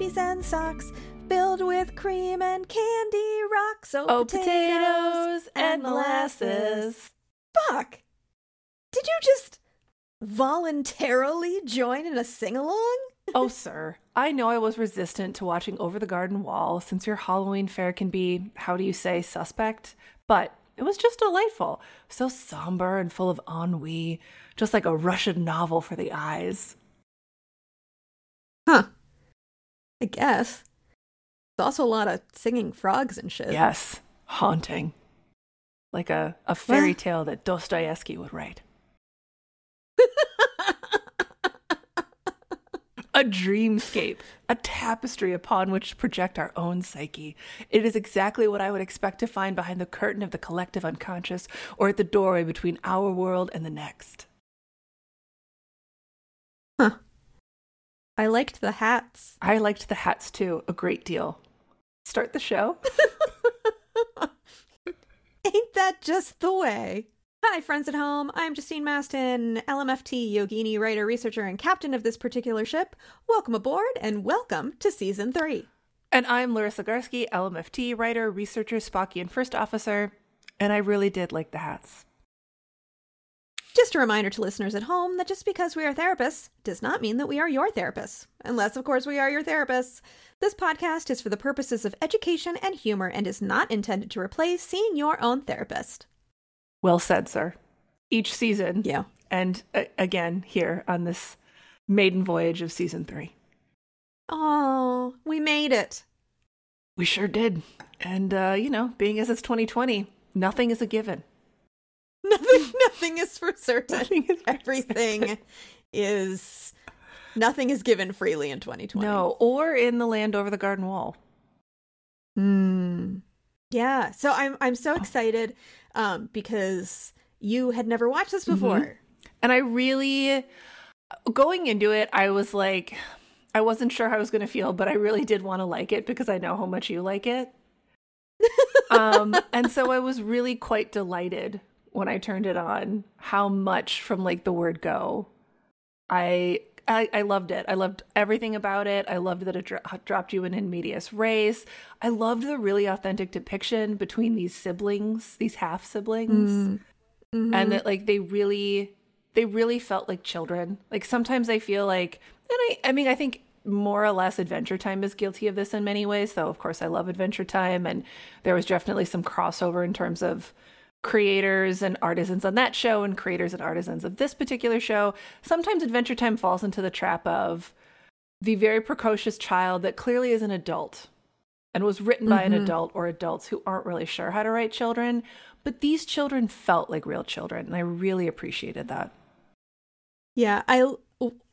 Puppies and socks, filled with cream and candy rocks. Oh, Oh, potatoes, potatoes and molasses. Fuck! Did you just voluntarily join in a sing along? oh, sir, I know I was resistant to watching Over the Garden Wall since your Halloween fare can be, how do you say, suspect? But it was just delightful. So somber and full of ennui, just like a Russian novel for the eyes. Huh. I guess. There's also a lot of singing frogs and shit. Yes, haunting. Like a, a fairy tale that Dostoevsky would write. a dreamscape, a tapestry upon which to project our own psyche. It is exactly what I would expect to find behind the curtain of the collective unconscious or at the doorway between our world and the next. Huh. I liked the hats. I liked the hats too a great deal. Start the show. Ain't that just the way? Hi, friends at home. I'm Justine Mastin, LMFT Yogini writer, researcher, and captain of this particular ship. Welcome aboard and welcome to season three. And I'm Larisa Garski, LMFT writer, researcher, Spockian first officer, and I really did like the hats. Just a reminder to listeners at home that just because we are therapists does not mean that we are your therapists. Unless, of course, we are your therapists. This podcast is for the purposes of education and humor and is not intended to replace seeing your own therapist. Well said, sir. Each season, Yeah. and uh, again here on this maiden voyage of season three. Oh, we made it. We sure did. And, uh, you know, being as it's 2020, nothing is a given. Nothing, nothing is for certain. Nothing is for Everything certain. is nothing is given freely in 2020. No, or in the land over the garden wall. Hmm. Yeah. So I'm I'm so excited um because you had never watched this before. And I really, going into it, I was like, I wasn't sure how I was going to feel, but I really did want to like it because I know how much you like it. um, and so I was really quite delighted when I turned it on how much from like the word go I I, I loved it. I loved everything about it. I loved that it dro- dropped you in in medias res. I loved the really authentic depiction between these siblings, these half siblings, Mhm. and that like they really, they really felt like children. Like sometimes I feel like, and I, I mean, I think more or less Adventure Time is guilty of this in many ways. Though of course I love Adventure Time, and there was definitely some crossover in terms of creators and artisans on that show and creators and artisans of this particular show. Sometimes Adventure Time falls into the trap of the very precocious child that clearly is an adult and was written by an Mhm. adult or adults who aren't really sure how to write children. But these children felt like real children, and I really appreciated that. Yeah, I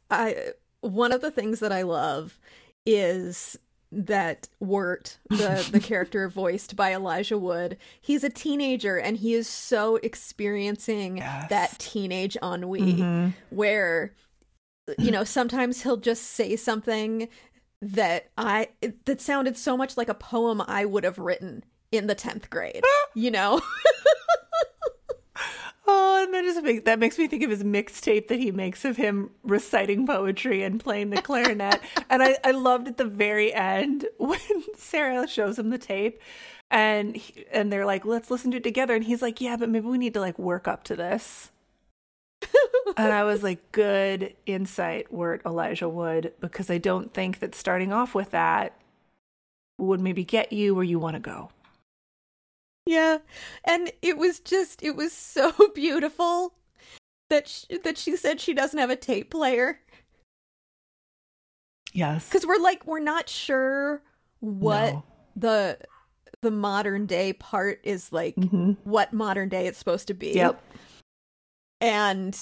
I one of the things that I love is that Wirt, the the character voiced by Elijah Wood, he's a teenager and he is so experiencing Yes. that teenage ennui Mhm. where you know, sometimes he'll just say something that I that sounded so much like a poem I would have written in the 10th grade, you know? And that makes me think of his mixtape that he makes of him reciting poetry and playing the clarinet. and I, I loved at the very end when Sarah shows him the tape, and he, and they're like, "Let's listen to it together." And he's like, "Yeah, but maybe we need to like work up to this." and I was like, "Good insight, Wirt Elijah Wood," because I don't think that starting off with that would maybe get you where you want to go. Yeah. And it was just it was so beautiful that she, that she said she doesn't have a tape player Yes. cuz we're like we're not sure what No. the the modern day part is like Mm-hmm. what modern day it's supposed to be. Yep. And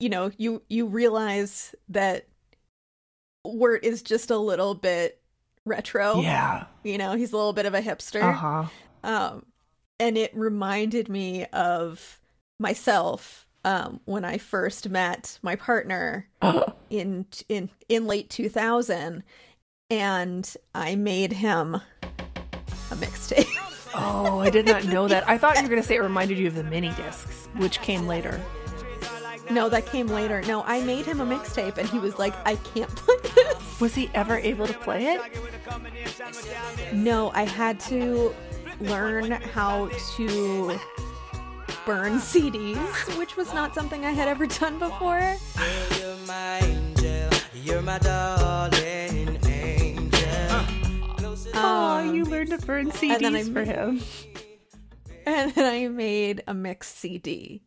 you know, you you realize that Wirt is just a little bit retro. Yeah. You know, he's a little bit of a hipster. Uh huh. Um, and it reminded me of myself um, when I first met my partner in in in late 2000, and I made him a mixtape. Oh, I did not know that. I thought you were going to say it reminded you of the mini discs, which came later. no, that came later. No, I made him a mixtape, and he was like, "I can't play this." Was he ever able to play it? No, I had to learn how to burn CDs, which was not something I had ever done before. You're my angel. You're my darling angel. Oh, Um, you learned to burn and then I CDs for him. and then I made a mix CD.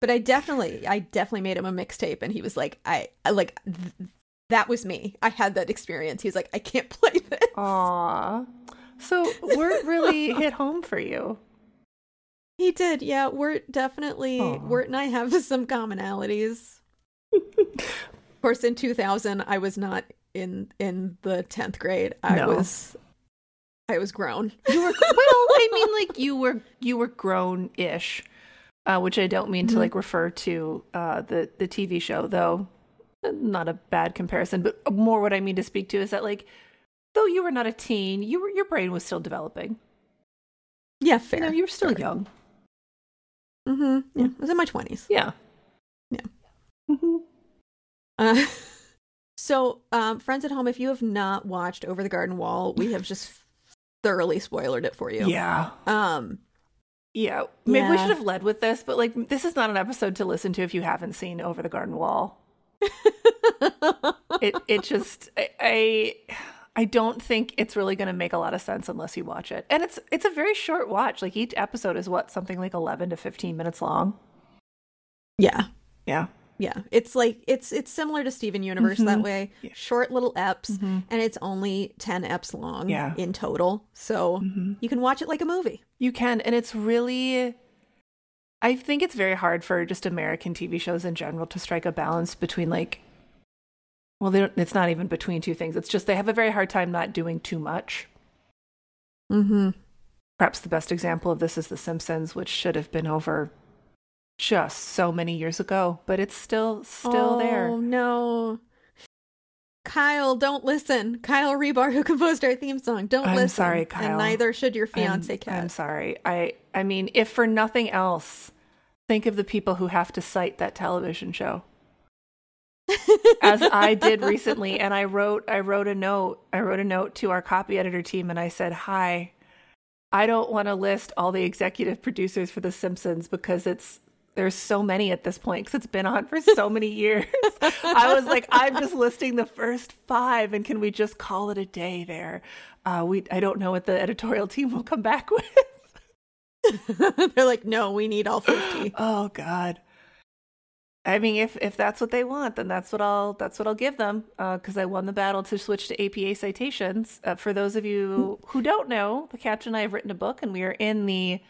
But I definitely, I definitely made him a mixtape, and he was like, I, I like, th- that was me. I had that experience. He was like, I can't play this. Aw. So Wirt really hit home for you. He did, yeah. We're definitely, Aw. Wirt and I have some commonalities. of course, in 2000, I was not in in the 10th grade. I No. was, I was grown. You were well, I mean like you were you were grown-ish. Uh, which I don't mean to like refer to uh, the the TV show though. Not a bad comparison, but more what I mean to speak to is that like though you were not a teen, you were your brain was still developing. Yeah, You fair. know, you were still Fair. young. Mm-hmm. Yeah, I was in my 20s. Yeah. Yeah. hmm Uh, so, um, friends at home, if you have not watched Over the Garden Wall, we have just thoroughly spoiled it for you. Yeah. Um, Yeah. Maybe we should have led with this, but like this is not an episode to listen to if you haven't seen Over the Garden Wall. It it just I I, I don't think it's really going to make a lot of sense unless you watch it. And it's it's a very short watch. Like each episode is what something like 11 to 15 minutes long. yeah, Yeah. yeah. It's like it's it's similar to Steven Universe that Mhm. way. Yeah. Short little eps, Mhm. and it's only ten eps long Yeah. in total. So Mhm. you can watch it like a movie. You can and it's really I think it's very hard for just American TV shows in general to strike a balance between like well, they don't, it's not even between two things. It's just they have a very hard time not doing too much. Mm-hmm. Perhaps the best example of this is The Simpsons, which should have been over just so many years ago, but it's still still Oh there. no. Kyle, don't listen. Kyle Rebar, who composed our theme song, don't listen. I'm listen. sorry, Kyle. And neither should your fiance, Kat. I'm sorry. I I mean, if for nothing else, think of the people who have to cite that television show. As I did recently, and I wrote I wrote a note. I wrote a note to our copy editor team and I said, Hi, I don't want to list all the executive producers for The Simpsons because it's there's so many at this point because it's been on for so many years. I was like, I'm just listing the first five, and can we just call it a day there? Uh, we I don't know what the editorial team will come back with. They're like, no, we need all 50. Oh God. I mean, if if that's what they want, then that's what I'll that's what I'll give them. Because I won the battle to switch to APA citations. Uh, for those of you who don't know, the captain and I have written a book, and we are in the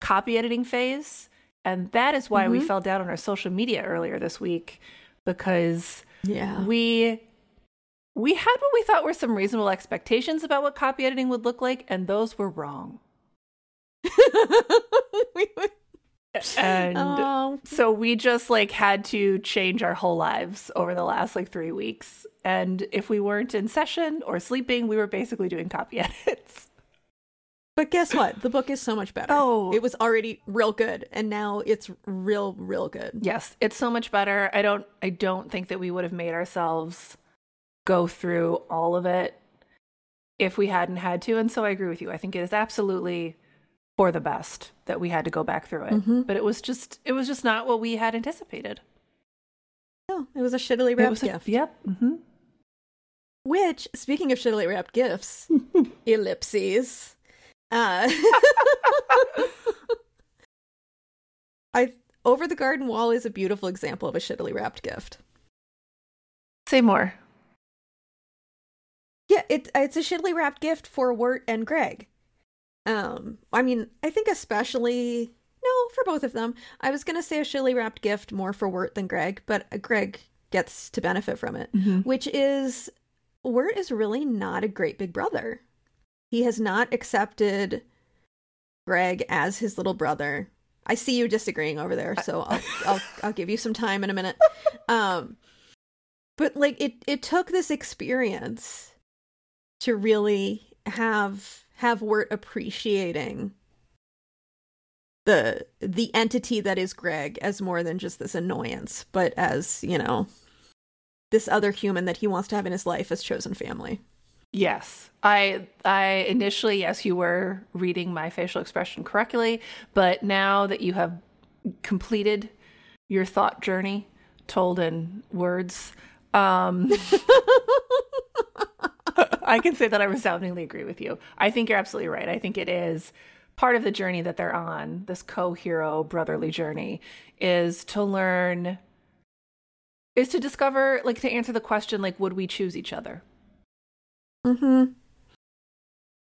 copy editing phase, and that is why we Mhm. fell down on our social media earlier this week because Yeah. we we had what we thought were some reasonable expectations about what copy editing would look like, and those were wrong. And oh, so we just like had to change our whole lives over the last like three weeks. And if we weren't in session or sleeping, we were basically doing copy edits. but guess what? The book is so much better. Oh. It was already real good, and now it's real, real good. Yes, it's so much better. I don't I don't think that we would have made ourselves go through all of it if we hadn't had to. And so I agree with you. I think it is absolutely for the best that we had to go back through it. Mhm. But it was just it was just not what we had anticipated. Oh, it was a shittily wrapped a- gift. yep. hmm Which, speaking of shittily wrapped gifts, ellipses. Uh, I over the garden wall is a beautiful example of a shittily wrapped gift. Say more. Yeah, it it's a shittily wrapped gift for Wirt and Greg. Um, I mean, I think especially no for both of them. I was gonna say a shilly wrapped gift more for Wirt than Greg, but uh, Greg gets to benefit from it, which is Wirt is really not a great big brother. He has not accepted Greg as his little brother. I see you disagreeing over there, so I'll I'll I'll give you some time in a minute. Um but like it it took this experience to really have have Wirt appreciating the the entity that is Greg as more than just this annoyance, but as, you know, this other human that he wants to have in his life as chosen family. Yes. I I initially yes you were reading my facial expression correctly, but now that you have completed your thought journey told in words, um I can say that I resoundingly agree with you. I think you're absolutely right. I think it is part of the journey that they're on, this co-hero brotherly journey is to learn is to discover like to answer the question like would we choose each other? Mm hmm.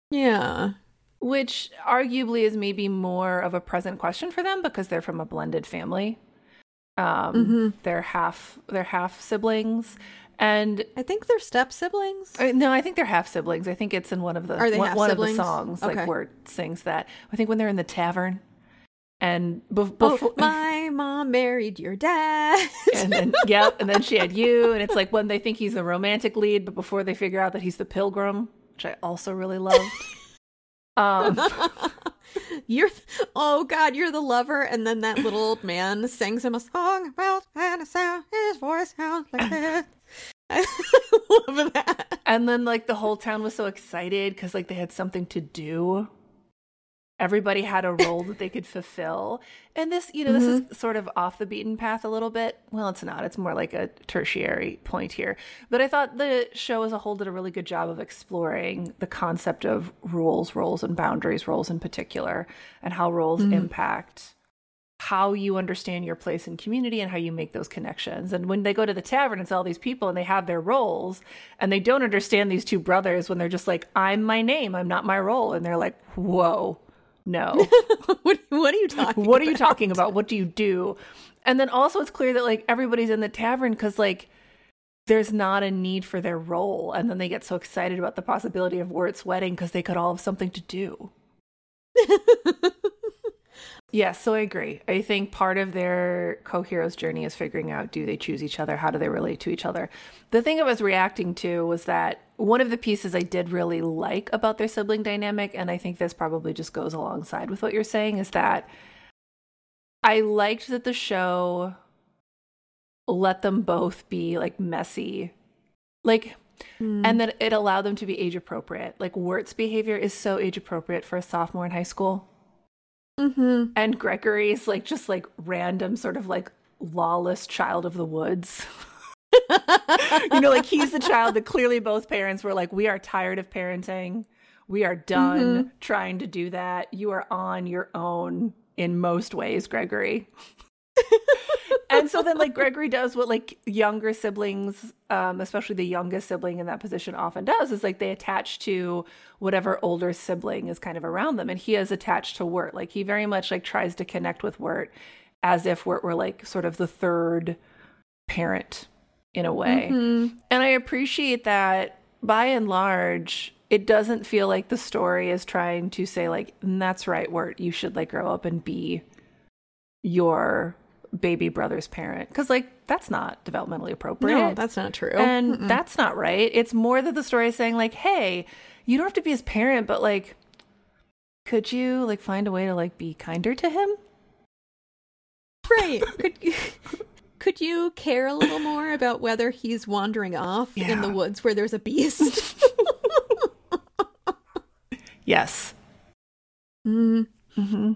Yeah. which arguably is maybe more of a present question for them because they're from a blended family. Um, Mhm. They're half they're half siblings, and I think they're step siblings. no, I think they're half siblings. I think it's in one of the Are they one, one of the siblings? songs like where it sings that. I think when they're in the tavern, and bef- Oh, before. my mom married your dad. and then yep, and then she had you, and it's like when they think he's the romantic lead, but before they figure out that he's the pilgrim, which I also really loved. Um, you're oh god, you're the lover, and then that little old man sings him a song about and a sound. His voice sounds like this. I love that. And then like the whole town was so excited because like they had something to do. Everybody had a role that they could fulfill. And this, you know, this is mm-hmm. sort of off the beaten path a little bit. Well, it's not. It's more like a tertiary point here. But I thought the show as a whole did a really good job of exploring the concept of rules, roles, and boundaries, roles in particular, and how roles mm-hmm. impact how you understand your place in community and how you make those connections. And when they go to the tavern, it's all these people and they have their roles and they don't understand these two brothers when they're just like, I'm my name, I'm not my role. And they're like, whoa, no. what, what are you talking? what are you about? talking about? What do you do? And then also it's clear that like everybody's in the tavern because like there's not a need for their role. And then they get so excited about the possibility of Wirt's wedding because they could all have something to do. Yes, so I agree. I think part of their co-hero's journey is figuring out do they choose each other? How do they relate to each other? The thing I was reacting to was that one of the pieces I did really like about their sibling dynamic, and I think this probably just goes alongside with what you're saying, is that I liked that the show let them both be like messy. Like hmm. and that it allowed them to be age appropriate. Like Wirt's behavior is so age appropriate for a sophomore in high school Mm-hmm. and Gregory's like just like random sort of like lawless child of the woods. you know, like he's the child that clearly both parents were like, we are tired of parenting. We are done trying to do that. You are on your own in most ways, Gregory. and so then like Gregory does what like younger siblings, um, especially the youngest sibling in that position often does, is like they attach to whatever older sibling is kind of around them. And he is attached to Wirt. Like he very much like tries to connect with Wirt as if Wirt were like sort of the third parent in a way. Mm-hmm. And I appreciate that by and large, it doesn't feel like the story is trying to say like, "Mm, that's right, Wirt, you should like grow up and be your baby brother's parent. Because like that's not developmentally appropriate. No, that's not true. And that's not right. It's more that the story is saying like, hey, you don't have to be his parent, but like could you like find a way to like be kinder to him? right. Could you, could you care a little more about whether he's wandering off in the woods where there's a beast? Yes. mm, hmm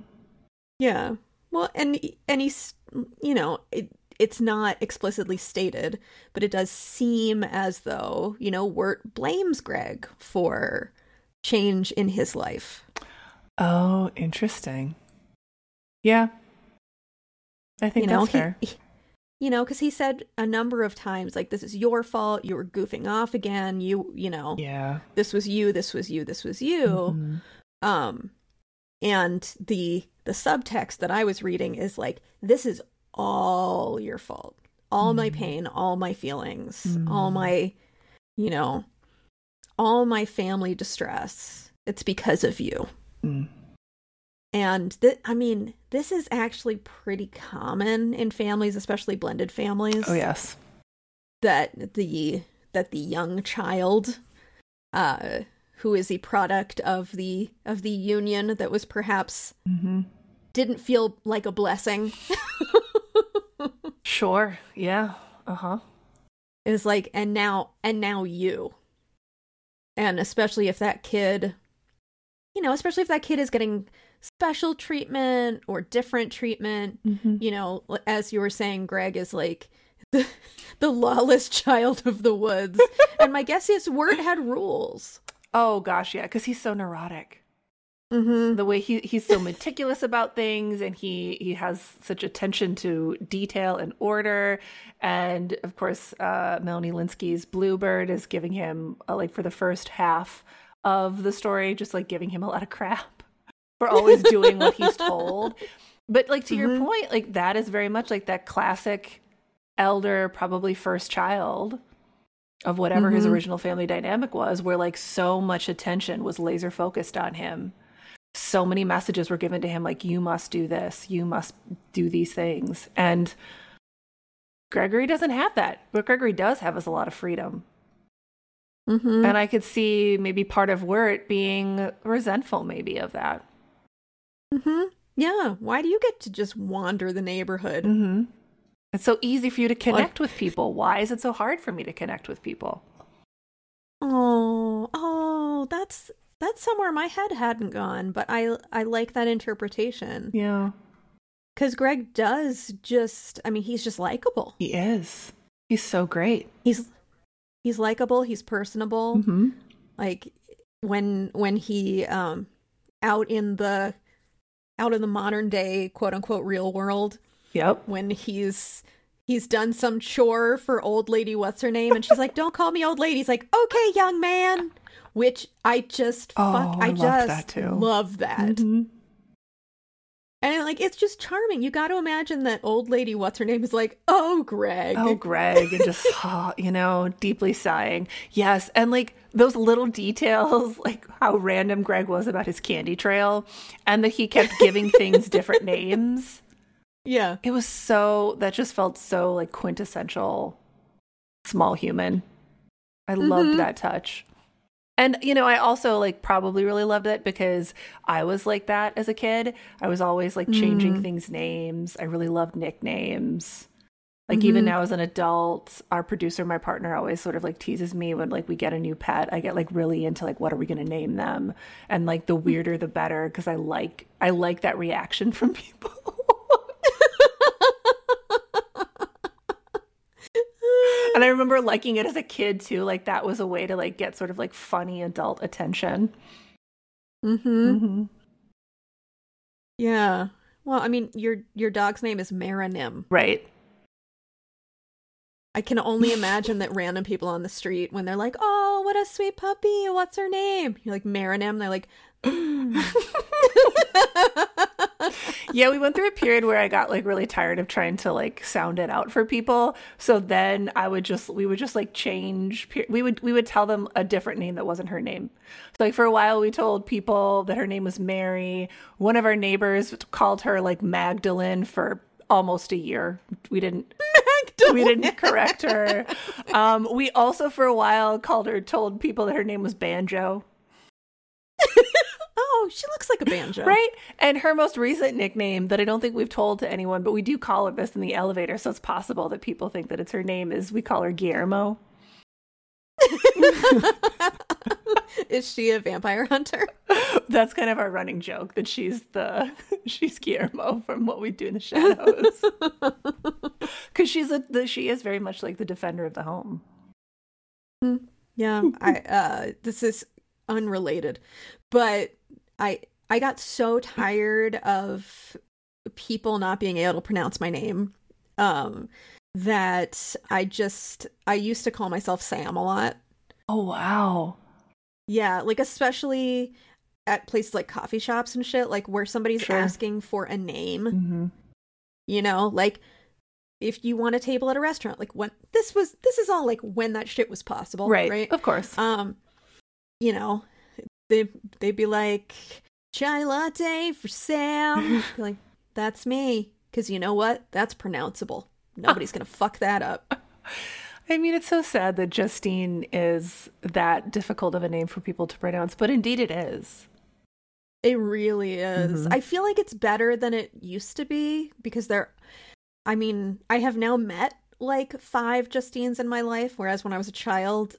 yeah. Well, and and he's you know it. It's not explicitly stated, but it does seem as though you know Wirt blames Greg for change in his life. Oh, interesting. Yeah. I think you know, that's fair. he, he- you know, because he said a number of times, like, "This is your fault. You were goofing off again. You, you know, yeah. this was you. This was you. This was you." Mhm. Um, and the the subtext that I was reading is like this is all your fault. All my pain, all my feelings, all my you know, all my family distress. It's because of you. Mm. And th- I mean, this is actually pretty common in families, especially blended families Oh yes. that the that the young child uh who is the product of the of the union that was perhaps Mm-hmm. didn't feel like a blessing Sure. Yeah. Uh huh. is like and now and now you and especially if that kid you know especially if that kid is getting special treatment or different treatment Mm-hmm. you know as you were saying greg is like the, the lawless child of the woods and my guess is Wirt had rules Oh gosh, yeah, because he's so neurotic. mm-hmm. The way he he's so meticulous about things, and he he has such attention to detail and order, and of course, uh, Melanie Lynskey's Bluebird is giving him uh, like for the first half of the story, just like giving him a lot of crap for always doing what he's told. But like to your Mhm. point, like that is very much like that classic elder, probably first child of whatever his Mhm. original family dynamic was, where like so much attention was laser focused on him. So many messages were given to him, like, you must do this, you must do these things. And Gregory doesn't have that. What Gregory does have is a lot of freedom. Mm-hmm. And I could see maybe part of Wirt being resentful, maybe, of that. Mm-hmm. yeah why do you get to just wander the neighborhood Mm-hmm. It's so easy for you to connect with people. Why is it so hard for me to connect with people? oh oh that's that's somewhere my head hadn't gone but i i like that interpretation Yeah. because greg does just i mean he's just likable He is. He's so great. he's he's likable he's personable Mm-hmm. like when when he um out in the out in the modern day quote unquote real world Yep. when he's he's done some chore for old lady what's her name and she's like don't call me old lady he's like okay young man which i just Oh, fuck I i just that too. love that Mhm. and like it's just charming you got to imagine that old lady what's her name is like oh greg Oh, Greg, and just, you know, deeply sighing. Yes. And like those little details, like how random Greg was about his candy trail and that he kept giving things different names. Yeah It was so, that just felt so like quintessential small human. I loved Mhm. that touch. And, you know, I also like probably really loved it because I was like that as a kid. I was always like changing Mm. things names. I really loved nicknames. Like even Mhm. now as an adult, our producer, my partner, always sort of like teases me when like we get a new pet. I get like really into like what are we going to name them, and like the weirder the better because I like I like that reaction from people. And I remember liking it as a kid too. Like that was a way to like get sort of like funny adult attention. mm-hmm. Mm-hmm. yeah well i mean your your dog's name is Maranim. Right. I can only imagine that random people on the street when they're like, "Oh, what a sweet puppy! What's her name?" You're like Maranim. They're like, "Mm." yeah, we went through a period where I got like really tired of trying to like sound it out for people. So then I would just we would just like change. We would we would tell them a different name that wasn't her name. So like for a while we told people that her name was Mary. One of our neighbors called her like Magdalene for almost a year. We didn't we didn't correct her. Um, we also for a while called her told people that her name was Banjo. "Oh, she looks like a banjo." Right? And her most recent nickname that I don't think we've told to anyone, but we do call her this in the elevator, so it's possible that people think that it's her name is we call her Guillermo. Is she a vampire hunter? That's kind of our running joke that she's the she's Guillermo from what we do in the shadows. Cuz she's a the, she is very much like the defender of the home. Yeah, I uh this is unrelated. But I I got so tired of people not being able to pronounce my name um that I just I used to call myself Sam a lot. Oh wow. Yeah, like especially at places like coffee shops and shit, like where somebody's Sure. asking for a name. Mm-hmm. You know, like if you want a table at a restaurant, like when this was this is all like when that shit was possible, Right. Right. Of course. Um, you know, they they'd be like chai latte for Sam. Be like that's me, because you know what? That's pronounceable. Nobody's gonna fuck that up. I mean, it's so sad that Justine is that difficult of a name for people to pronounce, but indeed it is. It really is. Mhm. I feel like it's better than it used to be because there. I mean, I have now met like five Justines in my life, whereas when I was a child,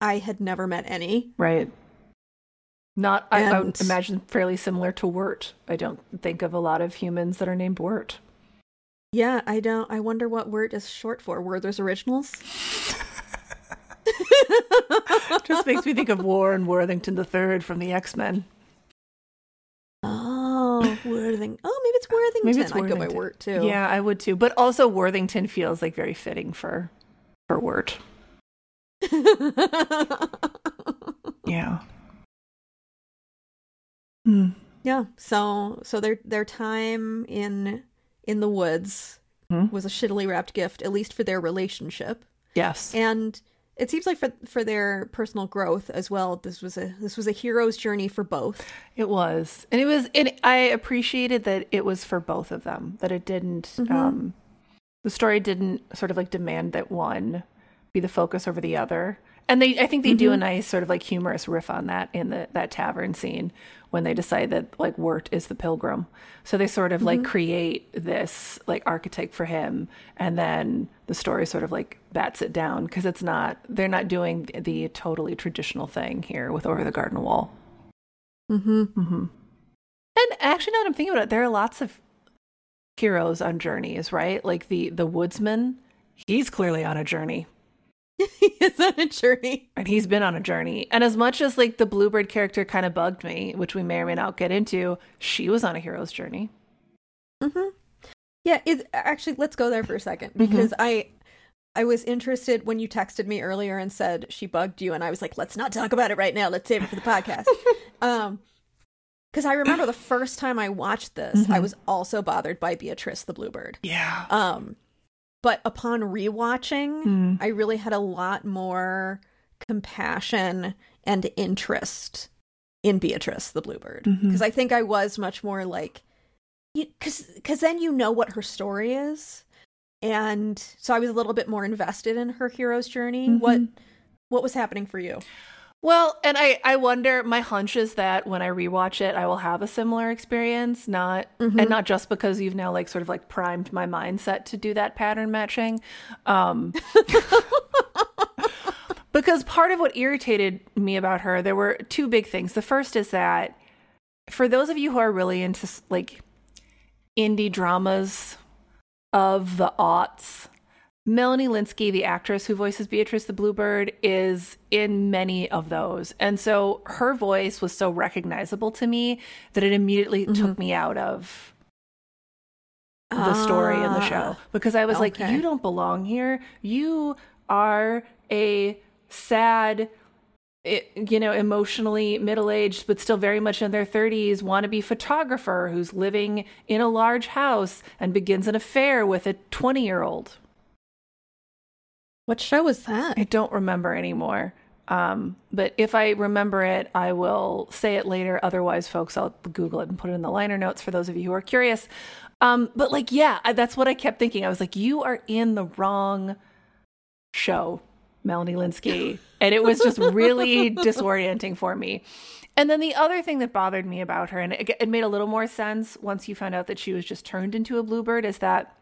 I had never met any. Right. Not, I, I would imagine, fairly similar to Wirt. I don't think of a lot of humans that are named Wirt. Yeah, I don't. I wonder what Wirt is short for. Werther's Originals. Just makes me think of Warren Worthington III from the X Men. Oh, Worthing. Oh, maybe it's Worthington. Maybe it's I'd go by Worthington. Too. Yeah, I would too. But also, Worthington feels like very fitting for for Wirt. Yeah. Hmm. yeah. So, so their their time in in the woods Hmm. was a shittily wrapped gift, at least for their relationship. Yes. and it seems like for for their personal growth as well this was a this was a hero's journey for both It was, and it was. And I appreciated that it was for both of them. That it didn't. Mhm. Um, the story didn't sort of like demand that one be the focus over the other. And they, I think they do a nice sort of like humorous riff on that in the that tavern scene when they decide that like Wirt is the pilgrim. So they sort of like create this like archetype for him, and then the story sort of like bats it down because it's not. They're not doing the, the totally traditional thing here with Over the Garden Wall. mm-hmm. Mm-hmm. And actually, now that I'm thinking about it, there are lots of heroes on journeys, right? Like the the woodsman, he's clearly on a journey, it's on a journey and he's been on a journey. And as much as like the bluebird character kind of bugged me, which we may or may not get into, she was on a hero's journey. mm-hmm. yeah it actually let's go there for a second because i i was interested when you texted me earlier and said she bugged you and i was like let's not talk about it right now let's save it for the podcast um because i remember the first time i watched this i was also bothered by beatrice the bluebird Yeah. Um, but upon rewatching, Hmm. I really had a lot more compassion and interest in Beatrice the Bluebird because I think I was much more like, because because then you know what her story is, and so I was a little bit more invested in her hero's journey. What Mhm. what was happening for you? Well, and I I wonder. My hunch is that when I rewatch it, I will have a similar experience. Not Mhm. and not just because you've now like sort of like primed my mindset to do that pattern matching. Um, because part of what irritated me about her, there were two big things. The first is that for those of you who are really into like indie dramas of the aughts, Melanie Lynskey, the actress who voices Beatrice the Bluebird, is in many of those. And so her voice was so recognizable to me that it immediately mm-hmm. took me out of the story of the show ah, because I was like, you don't belong here. You are a sad, you know, emotionally middle aged, but still very much in their 30s, wannabe photographer who's living in a large house and begins an affair with a 20 year old. What show was that? I don't remember anymore. Um, but if I remember it, I will say it later. Otherwise, folks, I'll Google it and put it in the liner notes for those of you who are curious. Um, but like, yeah, I, that's what I kept thinking. I was like, you are in the wrong show, Melanie Lynskey. and it was just really disorienting for me. And then the other thing that bothered me about her, and it, it made a little more sense once you found out that she was just turned into a bluebird, is that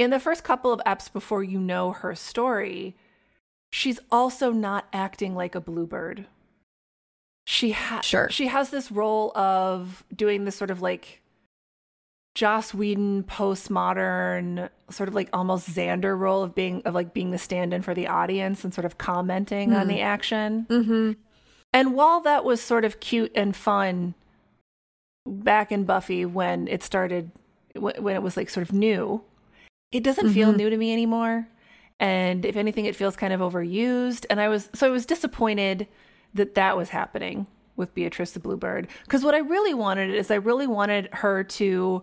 in the first couple of eps before you know her story, she's also not acting like a bluebird. She has Sure. she has this role of doing this sort of like Joss Whedon postmodern sort of like almost Xander role of being of like being the stand-in for the audience and sort of commenting on the action. Mm-hmm. And while that was sort of cute and fun back in Buffy when it started, when it was like sort of new, it doesn't feel Mhm. new to me anymore. And if anything, it feels kind of overused. And I was, so I was disappointed that that was happening with Beatrice the Bluebird. Because what I really wanted is I really wanted her to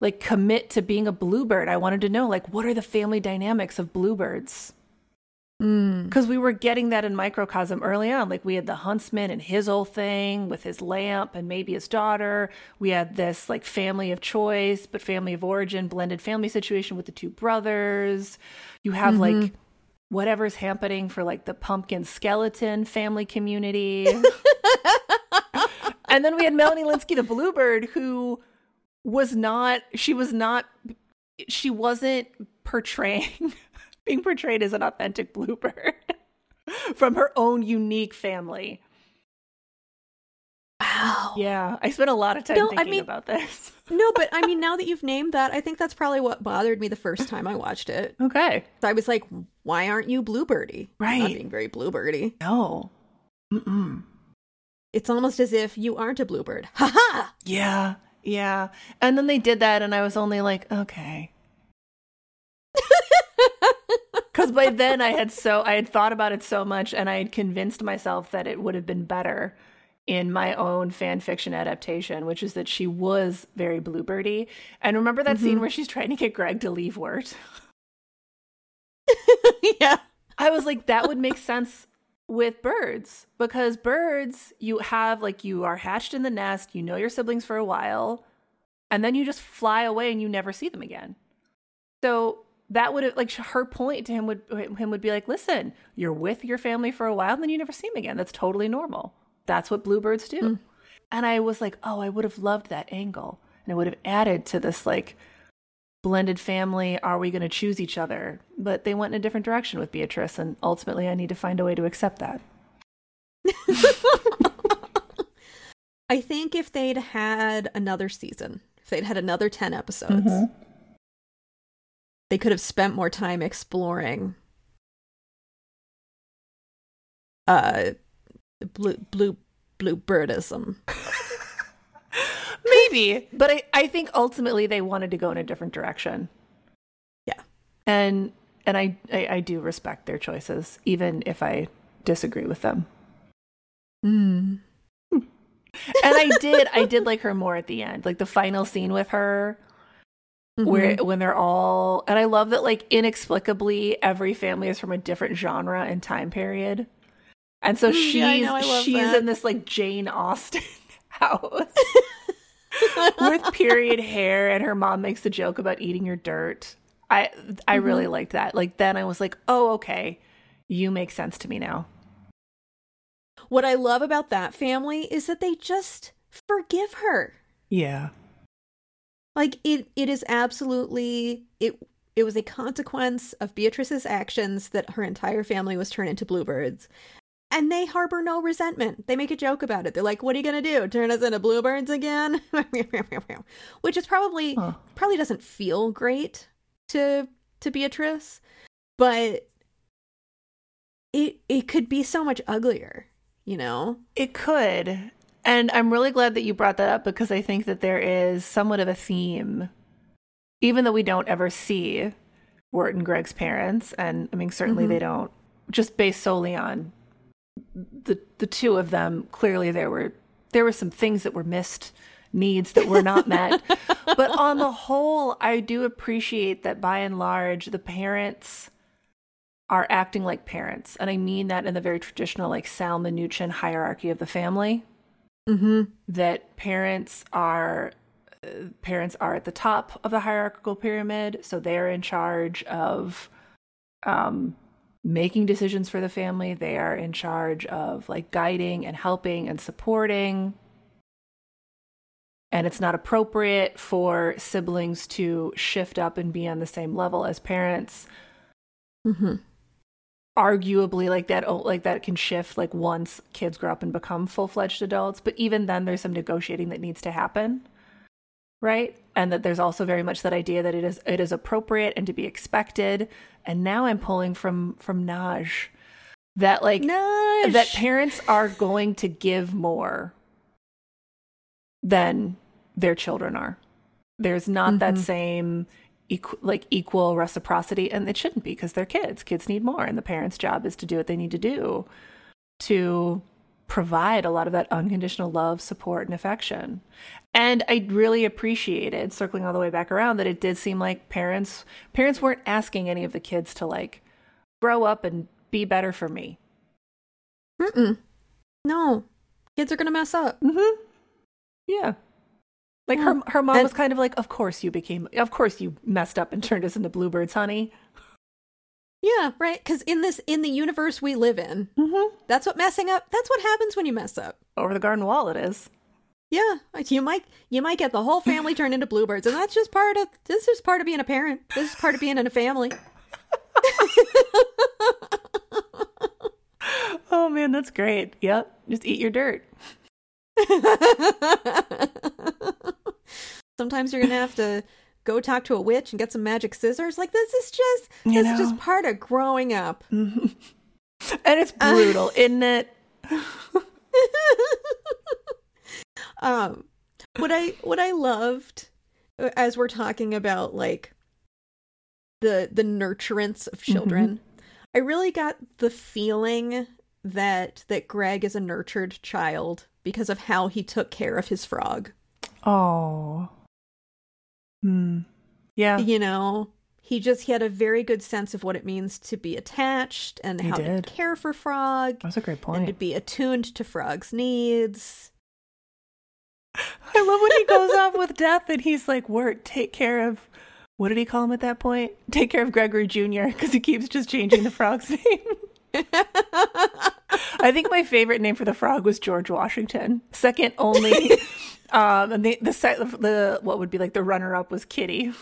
like commit to being a bluebird. I wanted to know like what are the family dynamics of bluebirds? Mm. Because we were getting that in microcosm early on. Like we had the huntsman and his whole thing with his lamp and maybe his daughter. We had this like family of choice, but family of origin, blended family situation with the two brothers. You have like whatever's happening for like the pumpkin skeleton family community. and then we had Melanie Lynskey, the bluebird, who was not, she was not, she wasn't portraying, being portrayed as an authentic bluebird from her own unique family. Wow. Yeah, I spent a lot of time No, I thinking mean- about this. No, but I mean, now that you've named that, I think that's probably what bothered me the first time I watched it. Okay. I was like, why aren't you Bluebirdy? Right. Not being very Bluebirdy. No. Mm-mm. It's almost as if you aren't a Bluebird. Ha ha! Yeah, yeah. And then they did that, and I was only like, okay. Because by then I had so I had thought about it so much, and I had convinced myself that it would have been better in my own fan fiction adaptation, which is that she was very bluebirdy. And remember that scene mm-hmm. where she's trying to get Greg to leave Wirt? yeah. I was like, that would make sense with birds because birds, you have like you are hatched in the nest, you know your siblings for a while, and then you just fly away and you never see them again. So that would have like her point to him would him would be like, listen, you're with your family for a while, and then you never see them again. That's totally normal. That's what bluebirds do. Mm. And I was like, oh, I would have loved that angle, and it would have added to this like blended family are we going to choose each other but they went in a different direction with beatrice and ultimately i need to find a way to accept that I think if they'd had another season, if they'd had another 10 episodes, mm-hmm. They could have spent more time exploring uh blue blue blue birdism maybe but I, I think ultimately they wanted to go in a different direction Yeah. and and I, I i do respect their choices even if i disagree with them Mm. and i did i did like her more at the end like the final scene with her where Mm-hmm. when they're all and I love that like inexplicably every family is from a different genre and time period. And so Mm, she's yeah, I know, I she's that. in this like Jane Austen house with period hair and her mom makes the joke about eating your dirt. I I Mm-hmm. really liked that. Like then I was like, "Oh, okay. You make sense to me now." What I love about that family is that they just forgive her. Yeah. Like it it is absolutely it it was a consequence of Beatrice's actions that her entire family was turned into bluebirds. And they harbor no resentment. They make a joke about it. They're like, "What are you going to do? Turn us into bluebirds again?" Which is probably Huh. probably doesn't feel great to to Beatrice, but it it could be so much uglier, you know? It could. And I'm really glad that you brought that up because I think that there is somewhat of a theme, even though we don't ever see Wirt and Greg's parents. And I mean, certainly Mhm. they don't, just based solely on the the two of them. Clearly, there were there were some things that were missed, needs that were not met. but on the whole, I do appreciate that by and large, the parents are acting like parents. And I mean that in the very traditional, like Sal Minuchin hierarchy of the family Mhm. that parents are uh, parents are at the top of the hierarchical pyramid so they're in charge of um making decisions for the family they are in charge of like guiding and helping and supporting and it's not appropriate for siblings to shift up and be on the same level as parents Mhm. Arguably like that oh, like that can shift like once kids grow up and become full-fledged adults but even then there's some negotiating that needs to happen right and that there's also very much that idea that it is it is appropriate and to be expected and now i'm pulling from from Nagy that like Nice. that parents are going to give more than their children are. There's not that Mhm. same equ- like equal reciprocity and it shouldn't be because they're kids. Kids need more and the parents' job is to do what they need to do to provide a lot of that unconditional love, support, and affection. And I really appreciated circling all the way back around that it did seem like parents parents weren't asking any of the kids to like grow up and be better for me. Mm-mm. No. Kids are going to mess up. Mm-hmm. Yeah. Like Yeah. her her mom And- was kind of like, Of course you became of course you messed up and turned us into bluebirds, honey. Yeah, right. Because in this, in the universe we live in, Mm-hmm. that's what messing up, that's what happens when you mess up. Over the garden wall it is. Yeah, you might you might get the whole family turned into bluebirds, and that's just part of this is part of being a parent. This is part of being in a family. Oh man, that's great. Yep. Just eat your dirt. Sometimes you're gonna have to go talk to a witch and get some magic scissors. Like this is just You this is just part of growing up. And it's brutal, isn't it? um what i what i loved uh, as we're talking about like the the nurturance of children i really got the feeling that that greg is a nurtured child because of how he took care of his frog Oh. Hmm. Yeah. you know he just he had a very good sense of what it means to be attached and He how did. to care for frog That's a great and to be attuned to frog's needs I love when he goes off with death and he's like, Wirt, take care of what did he call him at that point? Take care of Gregory Jr. because he keeps just changing the frog's name. I think my favorite name for the frog was George Washington. Second only, um, and the the, se- the what would be like the runner up was Kitty.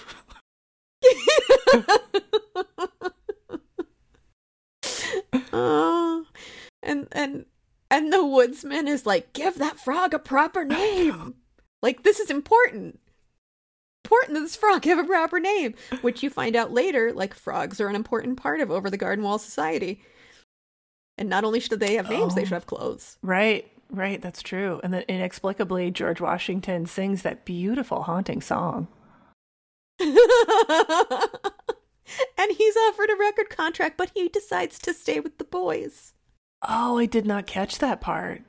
Oh, and and and the woodsman is like, give that frog a proper name. like this is important. Important that this frog have a proper name, which you find out later. Like frogs are an important part of Over the Garden Wall Society. And not only should they have names, they Oh. should have clothes. Right, right, that's true. And then inexplicably, George Washington sings that beautiful haunting song. and he's offered a record contract, but he decides to stay with the boys. Oh, I did not catch that part.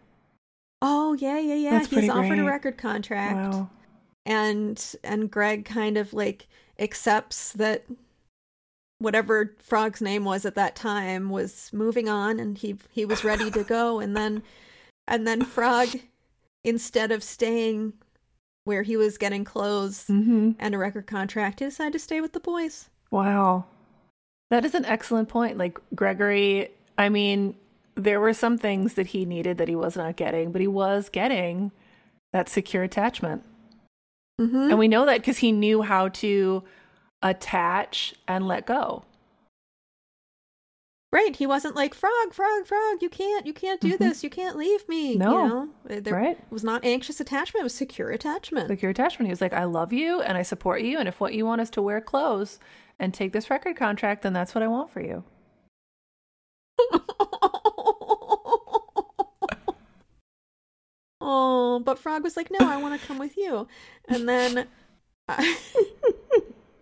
Oh yeah, yeah, yeah. That's he's offered a record contract. Wow. and and Greg kind of like accepts that whatever Frog's name was at that time was moving on and he he was ready to go and then and then Frog instead of staying where he was getting clothes Mm-hmm. and a record contract he decided to stay with the boys. Wow. That is an excellent point. Like Gregory, I mean, there were some things that he needed that he was not getting, but he was getting that secure attachment. Mm-hmm. And we know that because he knew how to attach and let go. Right, he wasn't like frog, frog, frog. You can't, you can't do Mhm. this. You can't leave me. No. you know? there Right. was not anxious attachment. It was secure attachment. Secure attachment. He was like, I love you and I support you. And if what you want is to wear clothes and take this record contract, then that's what I want for you. oh, but Frog was like, "No, I want to come with you." And then,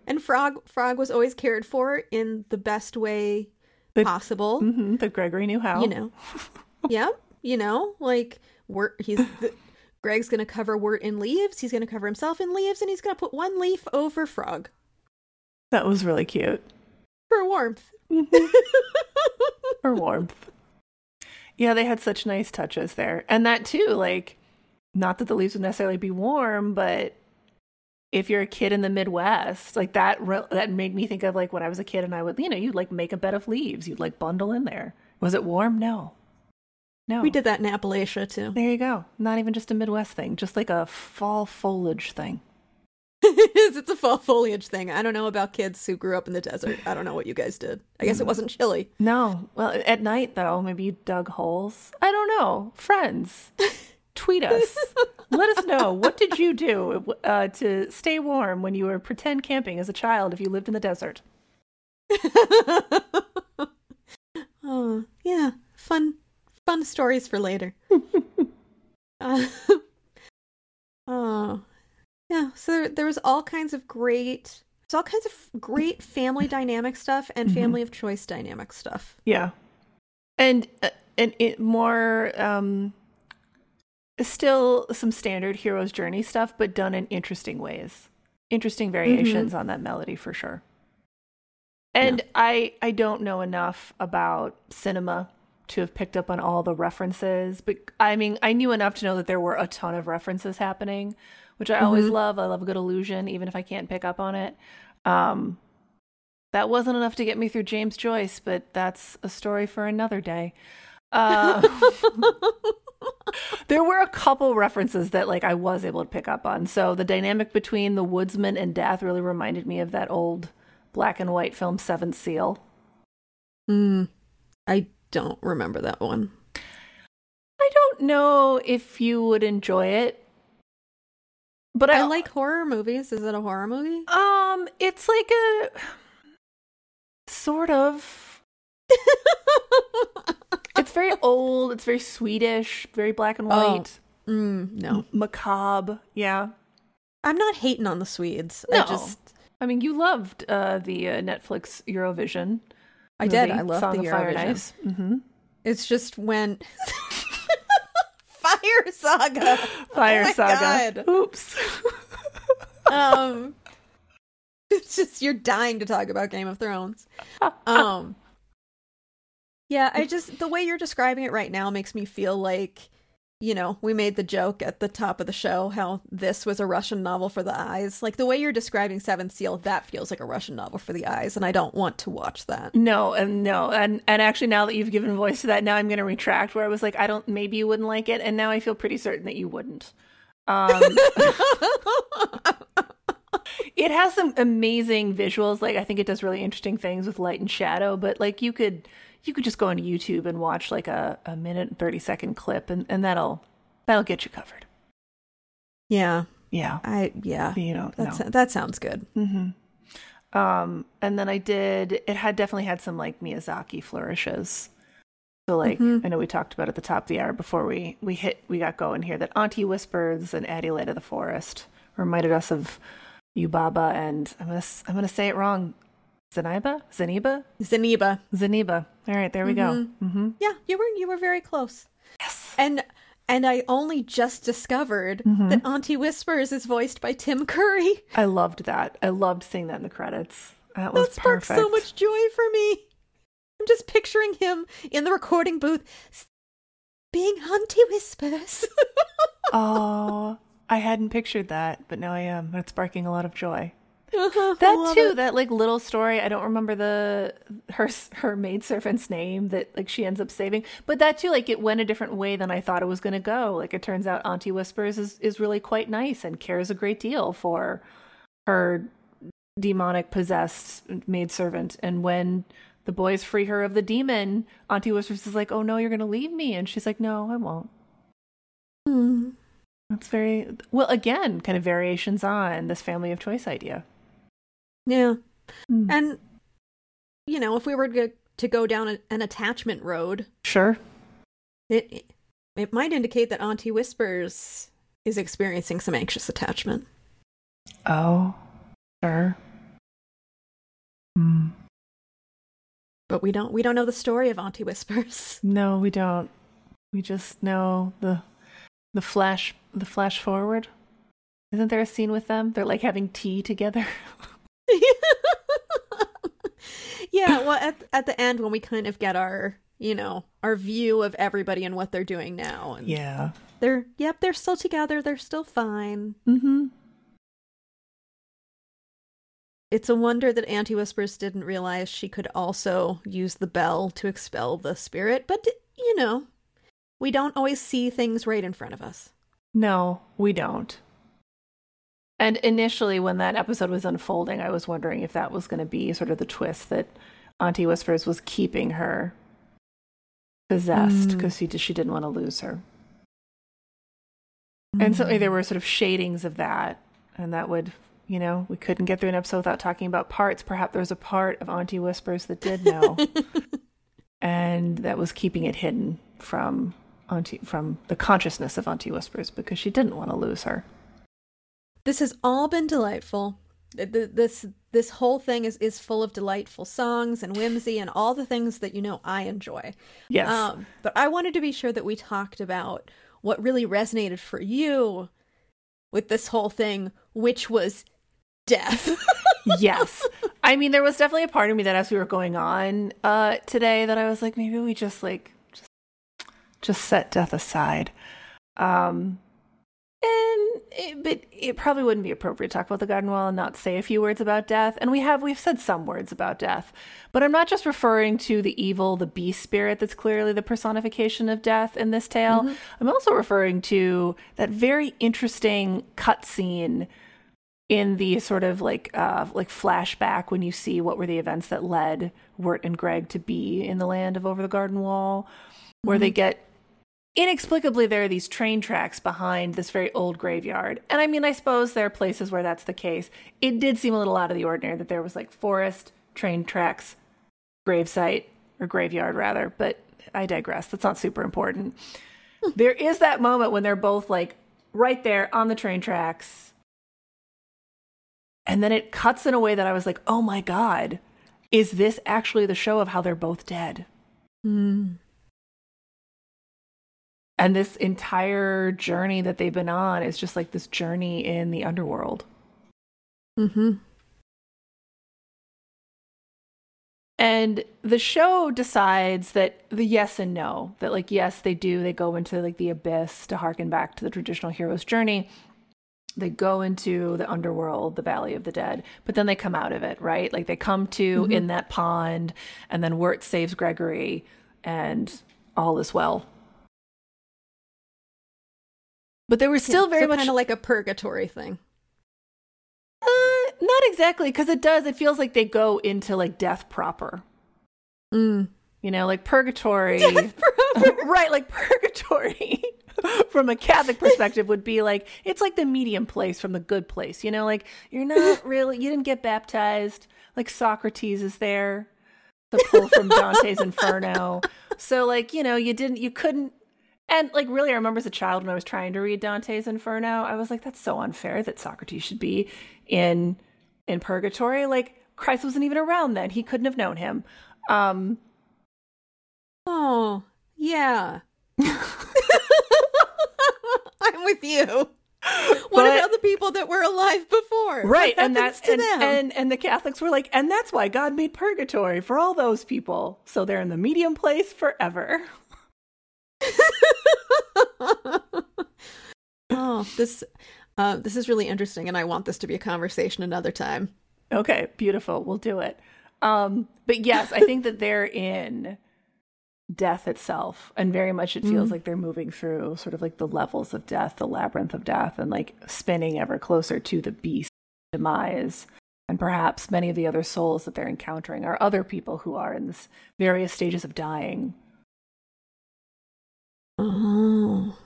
and Frog Frog was always cared for in the best way The- possible. hmm That Gregory knew how. You know, yeah, you know, like Wirt. He's the, Greg's gonna cover Wirt in leaves. He's gonna cover himself in leaves, and he's gonna put one leaf over Frog That was really cute. for warmth. for warmth. Yeah, they had such nice touches there. And that too, like, not that the leaves would necessarily be warm, but if you're a kid in the Midwest, like that, re- that made me think of like when I was a kid and I would, you know, you'd like make a bed of leaves, you'd like bundle in there. Was it warm? No. No. We did that in Appalachia too. There you go. Not even just a Midwest thing, just like a fall foliage thing. it is. It's a fall foliage thing. I don't know about kids who grew up in the desert. I don't know what you guys did. I guess it mm. wasn't chilly. No. Well, at night though, maybe you dug holes. I don't know. Friends, tweet us. Let us know what did you do uh, to stay warm when you were pretend camping as a child if you lived in the desert. oh, yeah. Fun fun stories for later. uh, oh. Yeah, so there, there was all kinds of great there's all kinds of great family dynamic stuff and Mhm. family of choice dynamic stuff. Yeah, and uh, and it more um, still some standard hero's journey stuff, but done in interesting ways, interesting variations on that melody for sure. And I I don't know enough about cinema to have picked up on all the references, but I mean I knew enough to know that there were a ton of references happening, which I always love. I love a good illusion, even if I can't pick up on it. Um, that wasn't enough to get me through James Joyce, but that's a story for another day. Uh, there were a couple references that like I was able to pick up on. So the dynamic between the woodsman and death really reminded me of that old black and white film Seventh Seal. Hmm. I don't remember that one. I don't know if you would enjoy it, but I, I like horror movies. Is it a horror movie? um, it's like a sort of. It's very old. It's very Swedish, very black and Oh. white, Mm, no. macabre. Yeah. I'm not hating on the Swedes. No. I just I mean, you loved uh, the uh, Netflix Eurovision. I did. I love Song the Fire and Eurovision. Ice. Mm-hmm. It's just when Fire Saga. Fire Oh Saga. God. Oops. Um it's just you're dying to talk about Game of Thrones. Um Yeah, I just the way you're describing it right now makes me feel like you know, we made the joke at the top of the show how this was a Russian novel for the eyes. Like the way you're describing Seventh Seal, that feels like a Russian novel for the eyes, and I don't want to watch that. no, and no, and and actually, now that you've given voice to that, now I'm going to retract. Where I was like, I don't, maybe you wouldn't like it, and now I feel pretty certain that you wouldn't. Um, it has some amazing visuals. Like I think it does really interesting things with light and shadow. But like you could you could just go on YouTube and watch like a, a minute and thirty second clip, and and that'll that'll get you covered. yeah, Yeah, I yeah. you know, That's, no. That sounds good. Mm-hmm. Um, and then I did. It had definitely had some like Miyazaki flourishes. So like Mhm. I know we talked about at the top of the hour before we we hit we got going here that Auntie Whispers and Light of the Forest reminded us of Yubaba and I'm gonna I'm gonna say it wrong. Zeniba, Zeniba, Zeniba. Zeniba. All right, there we go. Mm-hmm. Yeah, you were you were very close. Yes. And and I only just discovered Mm-hmm. that Auntie Whispers is voiced by Tim Curry. I loved that. I loved seeing that in the credits. That was That sparked perfect. so much joy for me. I'm just picturing him in the recording booth being Auntie Whispers. Oh, I hadn't pictured that, but now I am. It's sparking a lot of joy. That too, it. that like little story. I don't remember the her her maidservant's name that like she ends up saving, but that too, like it went a different way than I thought it was going to go. Like it turns out, Auntie Whispers is is really quite nice and cares a great deal for her demonic possessed maidservant. And when the boys free her of the demon, Auntie Whispers is like, "Oh no, you're going to leave me," and she's like, "No, I won't." Mm. That's very well. Again, kind of variations on this family of choice idea. Yeah. Mm. And you know, if we were to, to go down a, an attachment road, Sure. it it might indicate that Auntie Whispers is experiencing some anxious attachment. Oh, sure. Hmm. But we don't we don't know the story of Auntie Whispers. No, we don't. We just know the the flash the flash forward. Isn't there a scene with them? They're like having tea together. yeah, well at at the end when we kind of get our, you know, our view of everybody and what they're doing now and yeah. they're yep, they're still together, they're still fine. Mm-hmm. It's a wonder that Auntie Whispers didn't realize she could also use the bell to expel the spirit, but you know, we don't always see things right in front of us. No, we don't. And initially, when that episode was unfolding, I was wondering if that was going to be sort of the twist that Auntie Whispers was keeping her possessed Mm. because she, she didn't want to lose her. And so there were sort of shadings of that. And that would, you know, we couldn't get through an episode without talking about parts. Perhaps there was a part of Auntie Whispers that did know and that was keeping it hidden from Auntie, from the consciousness of Auntie Whispers because she didn't want to lose her. This has all been delightful. Th- th- This this whole thing is is full of delightful songs and whimsy and all the things that you know I enjoy. Yes. Um, but I wanted to be sure that we talked about what really resonated for you with this whole thing, which was death. yes. I mean, there was definitely a part of me that as we were going on uh, today that I was like, maybe we just like just just set death aside. Um, and it, but it probably wouldn't be appropriate to talk about the garden wall and not say a few words about death. And we have we've said some words about death, but I'm not just referring to the evil, the beast spirit that's clearly the personification of death in this tale. Mm-hmm. I'm also referring to that very interesting cutscene in the sort of like uh like flashback when you see what were the events that led Wirt and Greg to be in the land of over the garden wall, where they get inexplicably there are these train tracks behind this very old graveyard. And I mean, I suppose there are places where that's the case. It did seem a little out of the ordinary that there was like forest, train tracks, gravesite, or graveyard rather, but I digress. That's not super important. there is that moment when they're both like right there on the train tracks. And then it cuts in a way that I was like, oh my God, is this actually the show of how they're both dead? Hmm. And this entire journey that they've been on is just like this journey in the underworld. Mm-hmm. And the show decides that the yes and no, that like, yes, they do. They go into like the abyss to harken back to the traditional hero's journey. They go into the underworld, the valley of the dead, but then they come out of it, right? Like they come to in that pond, and then Wirt saves Gregory, and all is well. But they were still very much kind of like a purgatory thing. Uh, not exactly, because it does. It feels like they go into like death proper. Mm. You know, like purgatory. right, like purgatory from a Catholic perspective would be like it's like the medium place from the good place. You know, like you're not really you didn't get baptized. Like Socrates is there. The pull from Dante's Inferno. So like, you know, you didn't you couldn't and like really I remember as a child when I was trying to read Dante's Inferno, I was like, that's so unfair that Socrates should be in in purgatory. Like Christ wasn't even around then. He couldn't have known him. Um Oh, yeah. I'm with you. What But- about the people that were alive before? right and that's to and, them? and and the catholics were like and that's why god made purgatory for all those people so they're in the medium place forever oh, this uh, this is really interesting, and I want this to be a conversation another time. okay beautiful. We'll do it. Um but yes i think that they're in death itself and very much it feels like they're moving through sort of like the levels of death the labyrinth of death and like spinning ever closer to the beast demise. And perhaps many of the other souls that they're encountering are other people who are in this various stages of dying Oh.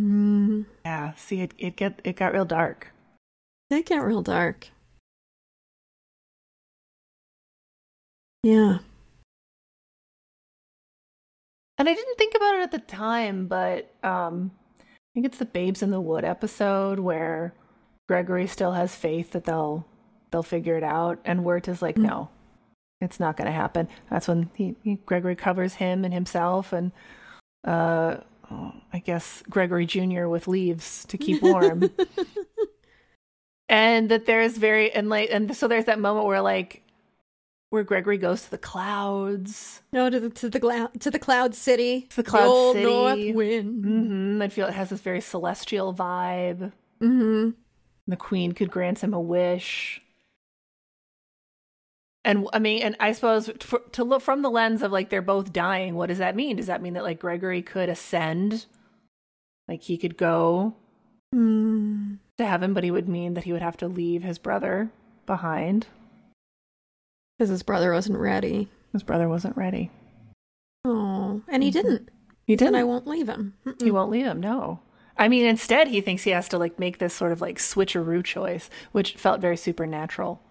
Mm, yeah see it, it get it got real dark that got real dark. Yeah. And I didn't think about it at the time, but um, I think it's the Babes in the Wood episode where Gregory still has faith that they'll they'll figure it out, and Wirt is like, no, it's not going to happen. That's when he, he Gregory covers him and himself, and uh, I guess Gregory Junior with leaves to keep warm. and that there's very and like and so there's that moment where like where Gregory goes to the clouds. No, to the to the gla- to the cloud city. To the cloud old city. north wind. Mm-hmm. I feel it has this very celestial vibe. Mm-hmm. The queen could grant him a wish. And I mean, and I suppose for, to look from the lens of like they're both dying, what does that mean? Does that mean that like Gregory could ascend? Like he could go Mm. to heaven, but he would mean that he would have to leave his brother behind. Because his brother wasn't ready. His brother wasn't ready. Oh, and he didn't. He didn't. I won't leave him. Mm-mm. He won't leave him, no. I mean, instead, he thinks he has to like make this sort of like switcheroo choice, which felt very supernatural.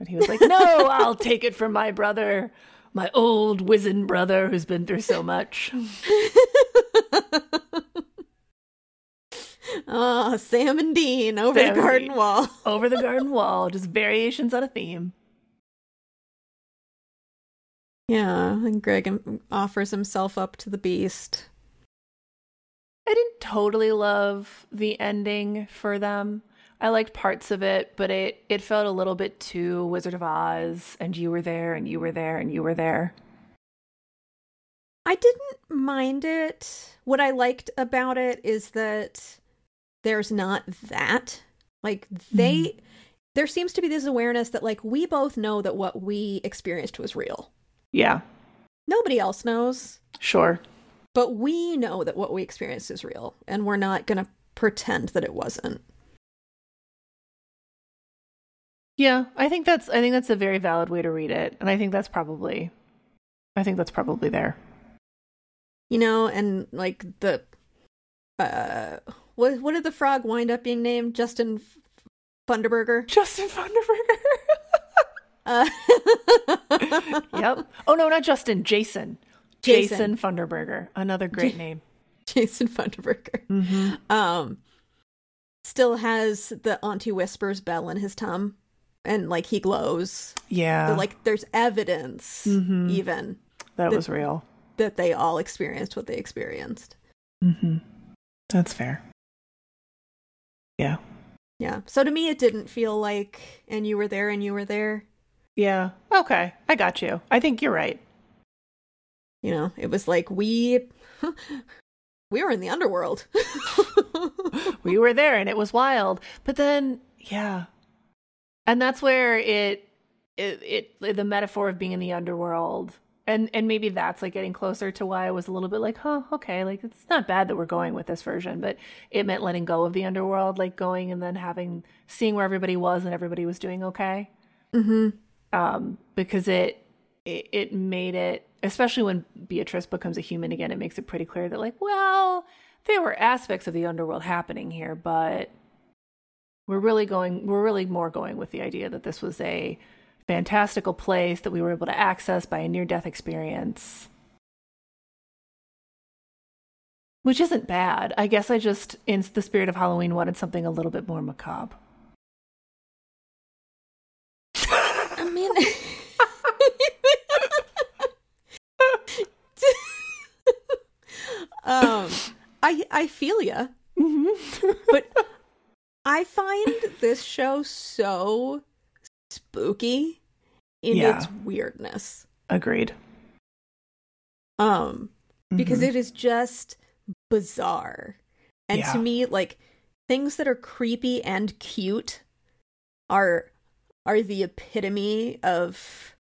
But he was like, "No, I'll take it from my brother, my old wizened brother who's been through so much." Oh, Sam and Dean over Sam the garden Dean. wall. Over the garden wall, just variations on a theme. Yeah, and Greg offers himself up to the beast. I didn't totally love the ending for them. I liked parts of it, but it it felt a little bit too Wizard of Oz and you were there and you were there and you were there. I didn't mind it. What I liked about it is that there's not that. Like they mm-hmm. there seems to be this awareness that like we both know that what we experienced was real. Yeah. Nobody else knows, Sure. but we know that what we experienced is real and we're not going to pretend that it wasn't. Yeah, I think that's I think that's a very valid way to read it, and I think that's probably I think that's probably there. You know, and like the uh what what did the frog wind up being named? Justin Funderburker. Justin Funderburker. Uh, yep. Oh no, not Justin. Jason. Jason. Jason, Funderburker. Another great name. Jason Funderburker. Mm-hmm. Um still has the Auntie Whispers bell in his tum and like he glows. Yeah. Like there's evidence Mhm. even that was real. that they all experienced what they experienced. Mm-hmm. That's fair. Yeah. Yeah. So to me it didn't feel like and you were there and you were there. Yeah. Okay. I got you. I think you're right. You know, it was like we we were in the underworld. we were there and it was wild. But then, yeah. And that's where it, it, it, the metaphor of being in the underworld. And, and maybe that's like getting closer to why I was a little bit like, huh, okay, like it's not bad that we're going with this version, but it meant letting go of the underworld, like going and then having, seeing where everybody was and everybody was doing okay. mhm. um, because it, it it made it, especially when Beatrice becomes a human again, it makes it pretty clear that like, well, there were aspects of the underworld happening here, but we're really going, we're really more going with the idea that this was a fantastical place that we were able to access by a near death experience. Which isn't bad. I guess I just, in the spirit of Halloween, wanted something a little bit more macabre. I mean Um I I feel ya. but I find this show so spooky in Yeah. its weirdness. Agreed. Um because Mhm. it is just bizarre. And Yeah. to me like things that are creepy and cute are are the epitome of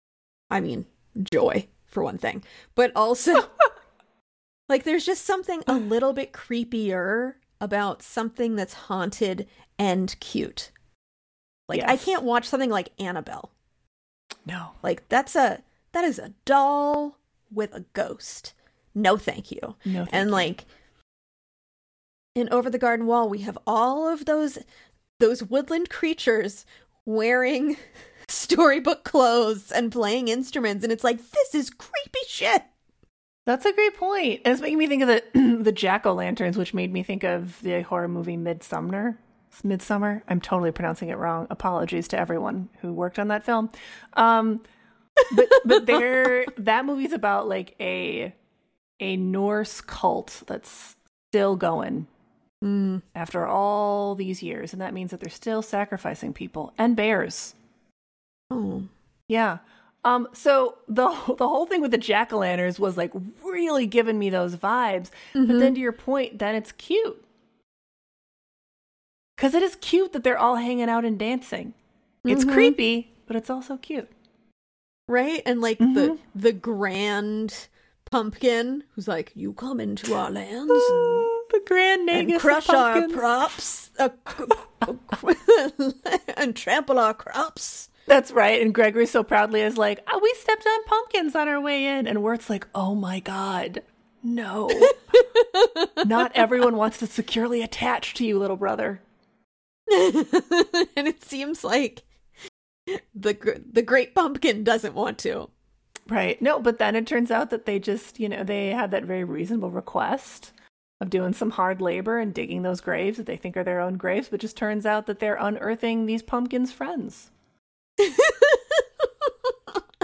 I mean, joy for one thing, but also like there's just something a little bit creepier about something that's haunted and cute. Like I can't watch something like Annabelle. no. Like that's a that is a doll with a ghost. No thank you. No. thank and you. like in Over the Garden Wall we have all of those those woodland creatures wearing storybook clothes and playing instruments and it's like this is creepy shit. That's a great point. And it's making me think of the the jack o' lanterns, which made me think of the horror movie Midsommar. Midsommar. I'm totally pronouncing it wrong. Apologies to everyone who worked on that film. Um, but but there, that movie's about like a a Norse cult that's still going Mm. after all these years, and that means that they're still sacrificing people and bears. Oh. Yeah. Um, so the the whole thing with the jack o' lanterns was like really giving me those vibes. But Mhm. then to your point, then it's cute. Cause it is cute that they're all hanging out and dancing. It's Mhm. creepy, but it's also cute. right and like Mhm. the the grand pumpkin who's like you come into our lands and, the grand and crush our props uh, and trample our crops That's right. And Gregory so proudly is like, oh, we stepped on pumpkins on our way in. And Wirt's like, oh my God, no. Not everyone wants to securely attach to you, little brother. and it seems like the the great pumpkin doesn't want to Right. No, but then it turns out that they just, you know, they have that very reasonable request of doing some hard labor and digging those graves that they think are their own graves, but just turns out that they're unearthing these pumpkins' friends.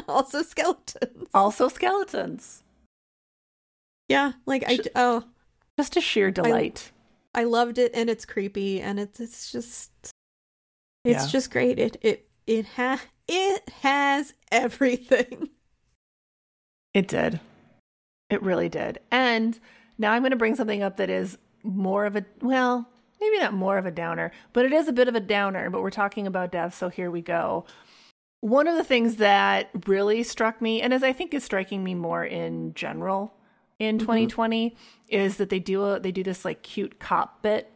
also skeletons Also skeletons. yeah like i d- oh Just a sheer delight. I loved it, and it's creepy, and it's it's just it's Yeah. just great. It it it ha it has everything. It did. It really did. And now I'm going to bring something up that is more of a, well, maybe not more of a downer, but it is a bit of a downer. But we're talking about death, so here we go. One of the things that really struck me, and as I think is striking me more in general in 2020, is that they do a, they do this like cute cop bit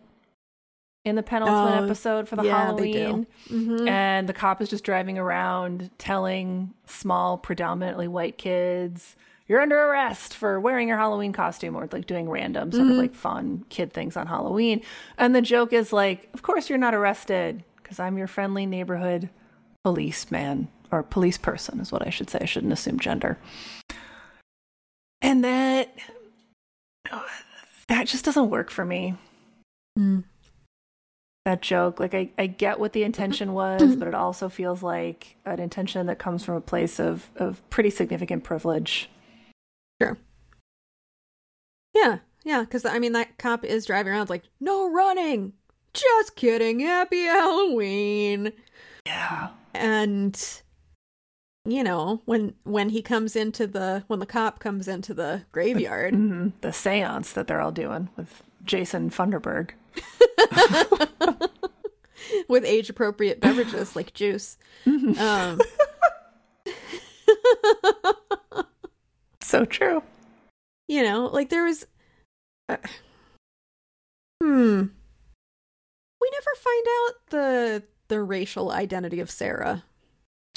in the penultimate Oh, episode for the yeah, they do. Halloween. Mhm. And the cop is just driving around telling small, predominantly white kids, you're under arrest for wearing your Halloween costume or like doing random sort of like fun kid things on Halloween. And the joke is like, of course you're not arrested because I'm your friendly neighborhood policeman or police person is what I should say. I shouldn't assume gender. And that that just doesn't work for me Mm. that joke. Like I, I get what the intention was, but it also feels like an intention that comes from a place of, of pretty significant privilege. Sure. Yeah, yeah, because I mean that cop is driving around like, no running. Just kidding. Happy Halloween. Yeah. And you know when when he comes into the when the cop comes into the graveyard, hmm The seance that they're all doing with Jason Funderburg. with age appropriate beverages like juice. Um, So true. you know, like there was. Uh, hmm. We never find out the the racial identity of Sarah,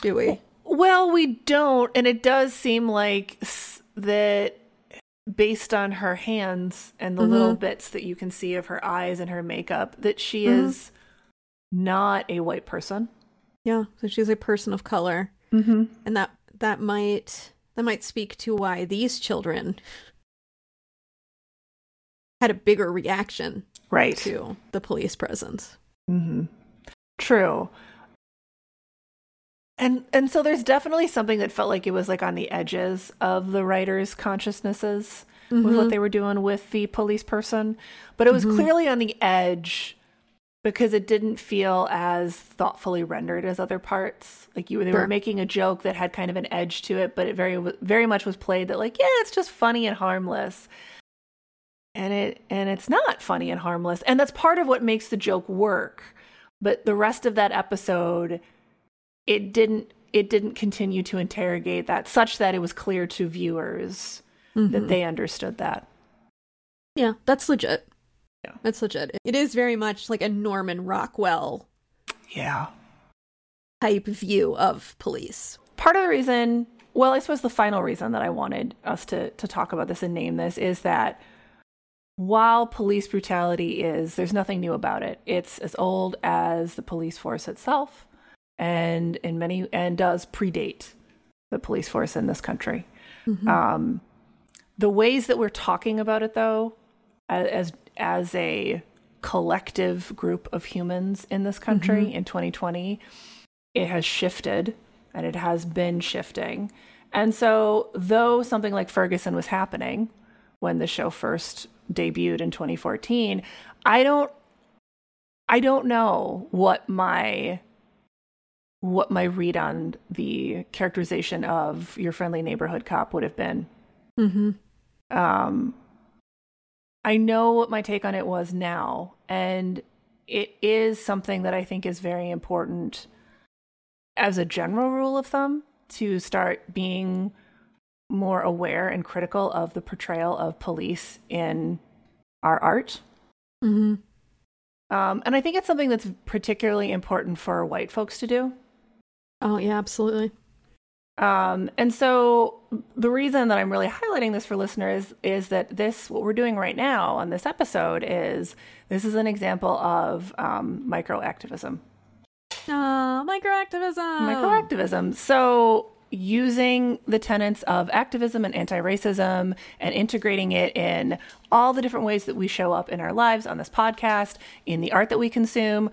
do we? Well, we don't, and it does seem like that based on her hands and the little bits that you can see of her eyes and her makeup, that she Mhm. is not a white person. Yeah, so she's a person of color, Mm-hmm. and that that might that might speak to why these children had a bigger reaction Right. to the police presence. Mm-hmm. True. And and so there's definitely something that felt like it was like on the edges of the writers' consciousnesses with Mm-hmm. what they were doing with the police person, but it was clearly on the edge because it didn't feel as thoughtfully rendered as other parts. Like you, they Sure. were making a joke that had kind of an edge to it, but it very very much was played that like yeah, it's just funny and harmless and it and it's not funny and harmless and that's part of what makes the joke work but the rest of that episode it didn't it didn't continue to interrogate that such that it was clear to viewers that mm-hmm. they understood that Yeah, that's legit. Yeah. That's legit. It is very much like a Norman Rockwell yeah type view of police. part of the reason well i suppose the final reason that i wanted us to to talk about this and name this is that while police brutality is there's nothing new about it it's as old as the police force itself and in many and does predate the police force in this country. Um the ways that we're talking about it though as as a collective group of humans in this country in 2020 it has shifted and it has been shifting. And so, though something like Ferguson was happening when the show first debuted in 2014, I don't I don't know what my what my read on the characterization of your friendly neighborhood cop would have been. Mm-hmm. Um, I know what my take on it was now, and it is something that I think is very important as a general rule of thumb to start being more aware and critical of the portrayal of police in our art. Mm-hmm. Um, and I think it's something that's particularly important for white folks to do. Oh yeah, absolutely. Um, and so the reason that I'm really highlighting this for listeners is that this, what we're doing right now on this episode, is this is an example of um, microactivism. Uh, microactivism. Microactivism. So using the tenets of activism and anti-racism and integrating it in all the different ways that we show up in our lives on this podcast, in the art that we consume.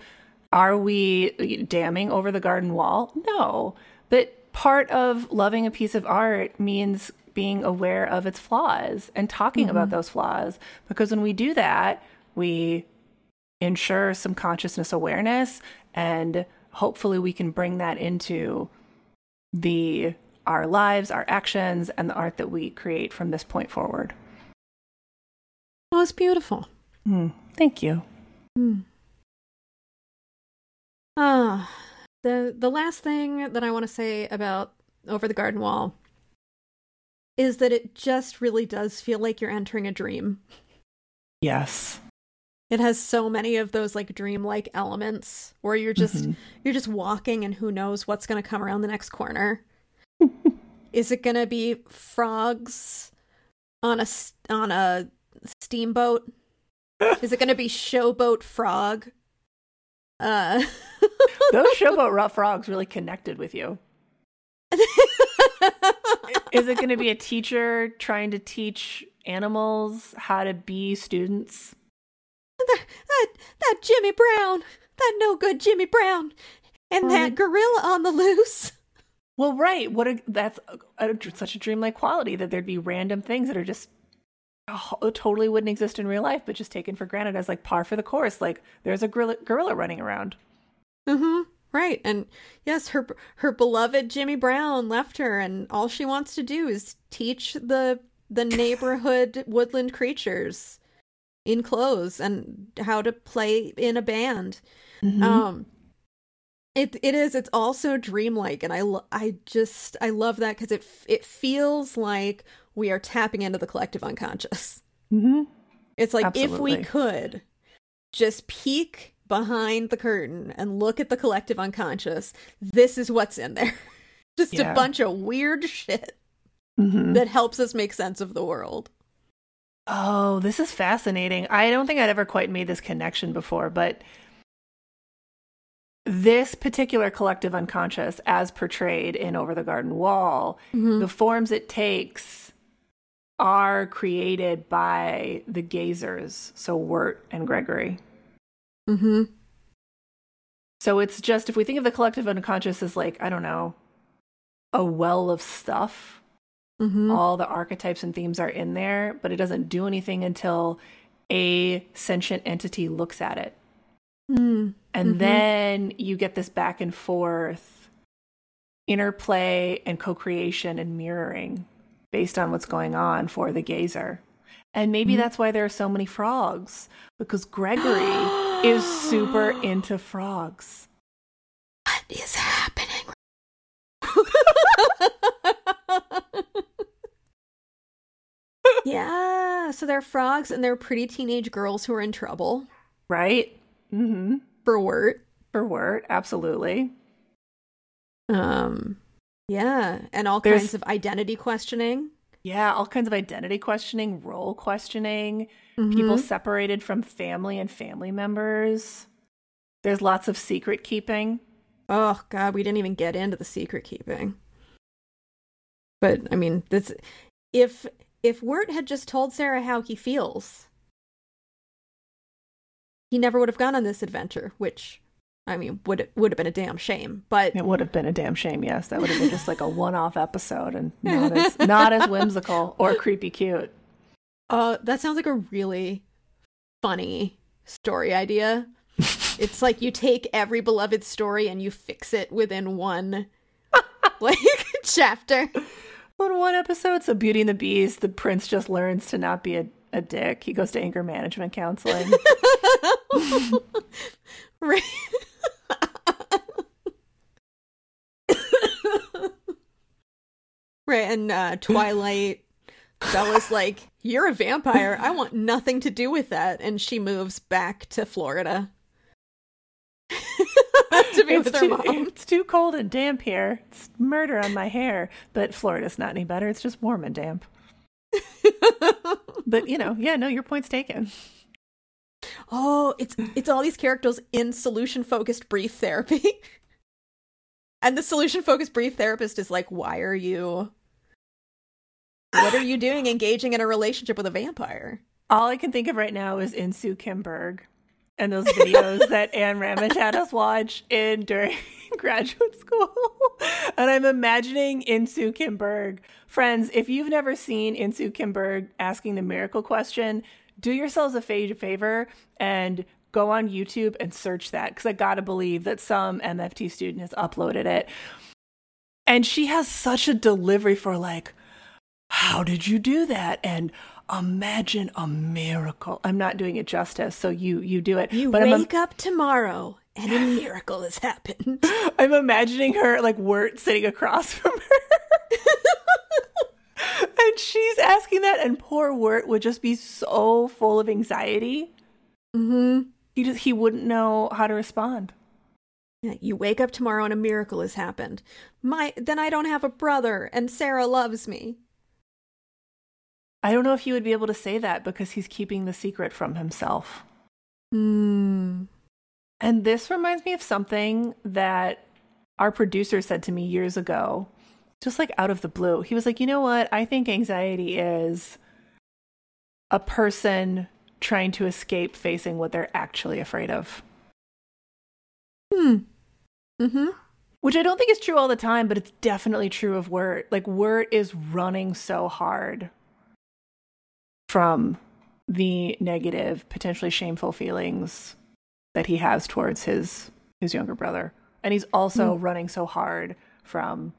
Are we damning over the garden wall? No. But part of loving a piece of art means being aware of its flaws and talking about those flaws. Because when we do that, we ensure some consciousness awareness and hopefully we can bring that into the our lives, our actions, and the art that we create from this point forward. Oh, it's beautiful. Mm, thank you. Ah, the the last thing that I want to say about Over the Garden Wall is that it just really does feel like you're entering a dream. Yes. It has so many of those like dreamlike elements where you're just Mhm. you're just walking and who knows what's going to come around the next corner. Is it going to be frogs on a on a steamboat? Is it going to be showboat frog? Uh Those showboat rough frogs really connected with you. Is it going to be a teacher trying to teach animals how to be students? that, that that Jimmy Brown, that no good Jimmy Brown, and that gorilla on the loose. Well, right. What a, that's a, a- such a dreamlike quality that there'd be random things that are just oh, totally wouldn't exist in real life, but just taken for granted as like par for the course. Like there's a gorilla, gorilla running around. Mm-hmm. Right, and yes, her her beloved Jimmy Brown left her, and all she wants to do is teach the the neighborhood woodland creatures in clothes and how to play in a band. Um, it it is. It's also dreamlike, and I lo- I just I love that because it it feels like we are tapping into the collective unconscious. Mm-hmm. It's like if we could just peek behind the curtain and look at the collective unconscious, this is what's in there. just Yeah. a bunch of weird shit Mm-hmm. that helps us make sense of the world. Oh, this is fascinating. I don't think I'd ever quite made this connection before, but this particular collective unconscious, as portrayed in Over the Garden Wall, the forms it takes are created by the gazers, so Wirt and Gregory. Mm-hmm. So it's just, if we think of the collective unconscious as like, I don't know, a well of stuff, Mm-hmm. all the archetypes and themes are in there, but it doesn't do anything until a sentient entity looks at it. Mm. And Mhm. then you get this back and forth interplay and co creation and mirroring based on what's going on for the gazer. And maybe Mhm. that's why there are so many frogs, because Gregory is super into frogs. What is happening? yeah, so they're frogs and they're pretty teenage girls who are in trouble Right? Mm-hmm. for Wirt. For Wirt, absolutely. Um, yeah, and all There's- kinds of identity questioning. Yeah, all kinds of identity questioning, role questioning, people Mhm. separated from family and family members. There's lots of secret keeping. Oh God, we didn't even get into the secret keeping. But I mean, this if if Wirt had just told Sarah how he feels, he never would have gone on this adventure. Which, I mean, would would have been a damn shame. But It would have been a damn shame, yes. That would have been just like a one-off episode and not as not as whimsical or creepy cute. uh, that sounds like a really funny story idea. it's like you take every beloved story and you fix it within one like chapter. In one episode, so Beauty and the Beast, the prince just learns to not be a, a dick. He goes to anger management counseling. Right. Right, and uh, Twilight, Bella's like, You're a vampire. I want nothing to do with that. And she moves back to Florida to be it's, with her too, mom. it's too cold and damp here. It's murder on my hair. But Florida's not any better. It's just warm and damp. But, you know, yeah, no, your point's taken. Oh, it's it's all these characters in solution focused brief therapy. And the solution focused brief therapist is like, "Why are you What are you doing engaging in a relationship with a vampire?" All I can think of right now is Insoo Kim Berg and those videos that Anne Ramish had us watch in during graduate school. and I'm imagining Insoo Kim Berg. Friends, if you've never seen Insoo Kim Berg asking the miracle question, do yourselves a fa- favor and go on YouTube and search that because I gotta believe that some MFT student has uploaded it. And she has such a delivery for like, how did you do that? And imagine a miracle. I'm not doing it justice, so you you do it. You but I'm, wake up tomorrow and a miracle has happened. I'm imagining her like Wirt sitting across from her. and she's asking that, and poor Wirt would just be so full of anxiety. mm-hmm. He just he wouldn't know how to respond. You wake up tomorrow and a miracle has happened. My then I don't have a brother and Sarah loves me. I don't know if he would be able to say that because he's keeping the secret from himself. Hmm. And this reminds me of something that our producer said to me years ago, just like out of the blue. He was like, you know what? I think anxiety is a person trying to escape facing what they're actually afraid of. Hmm. Mm-hmm. Which I don't think is true all the time, but it's definitely true of Wirt. Like Wirt is running so hard from the negative, potentially shameful feelings that he has towards his his younger brother. And he's also running so hard from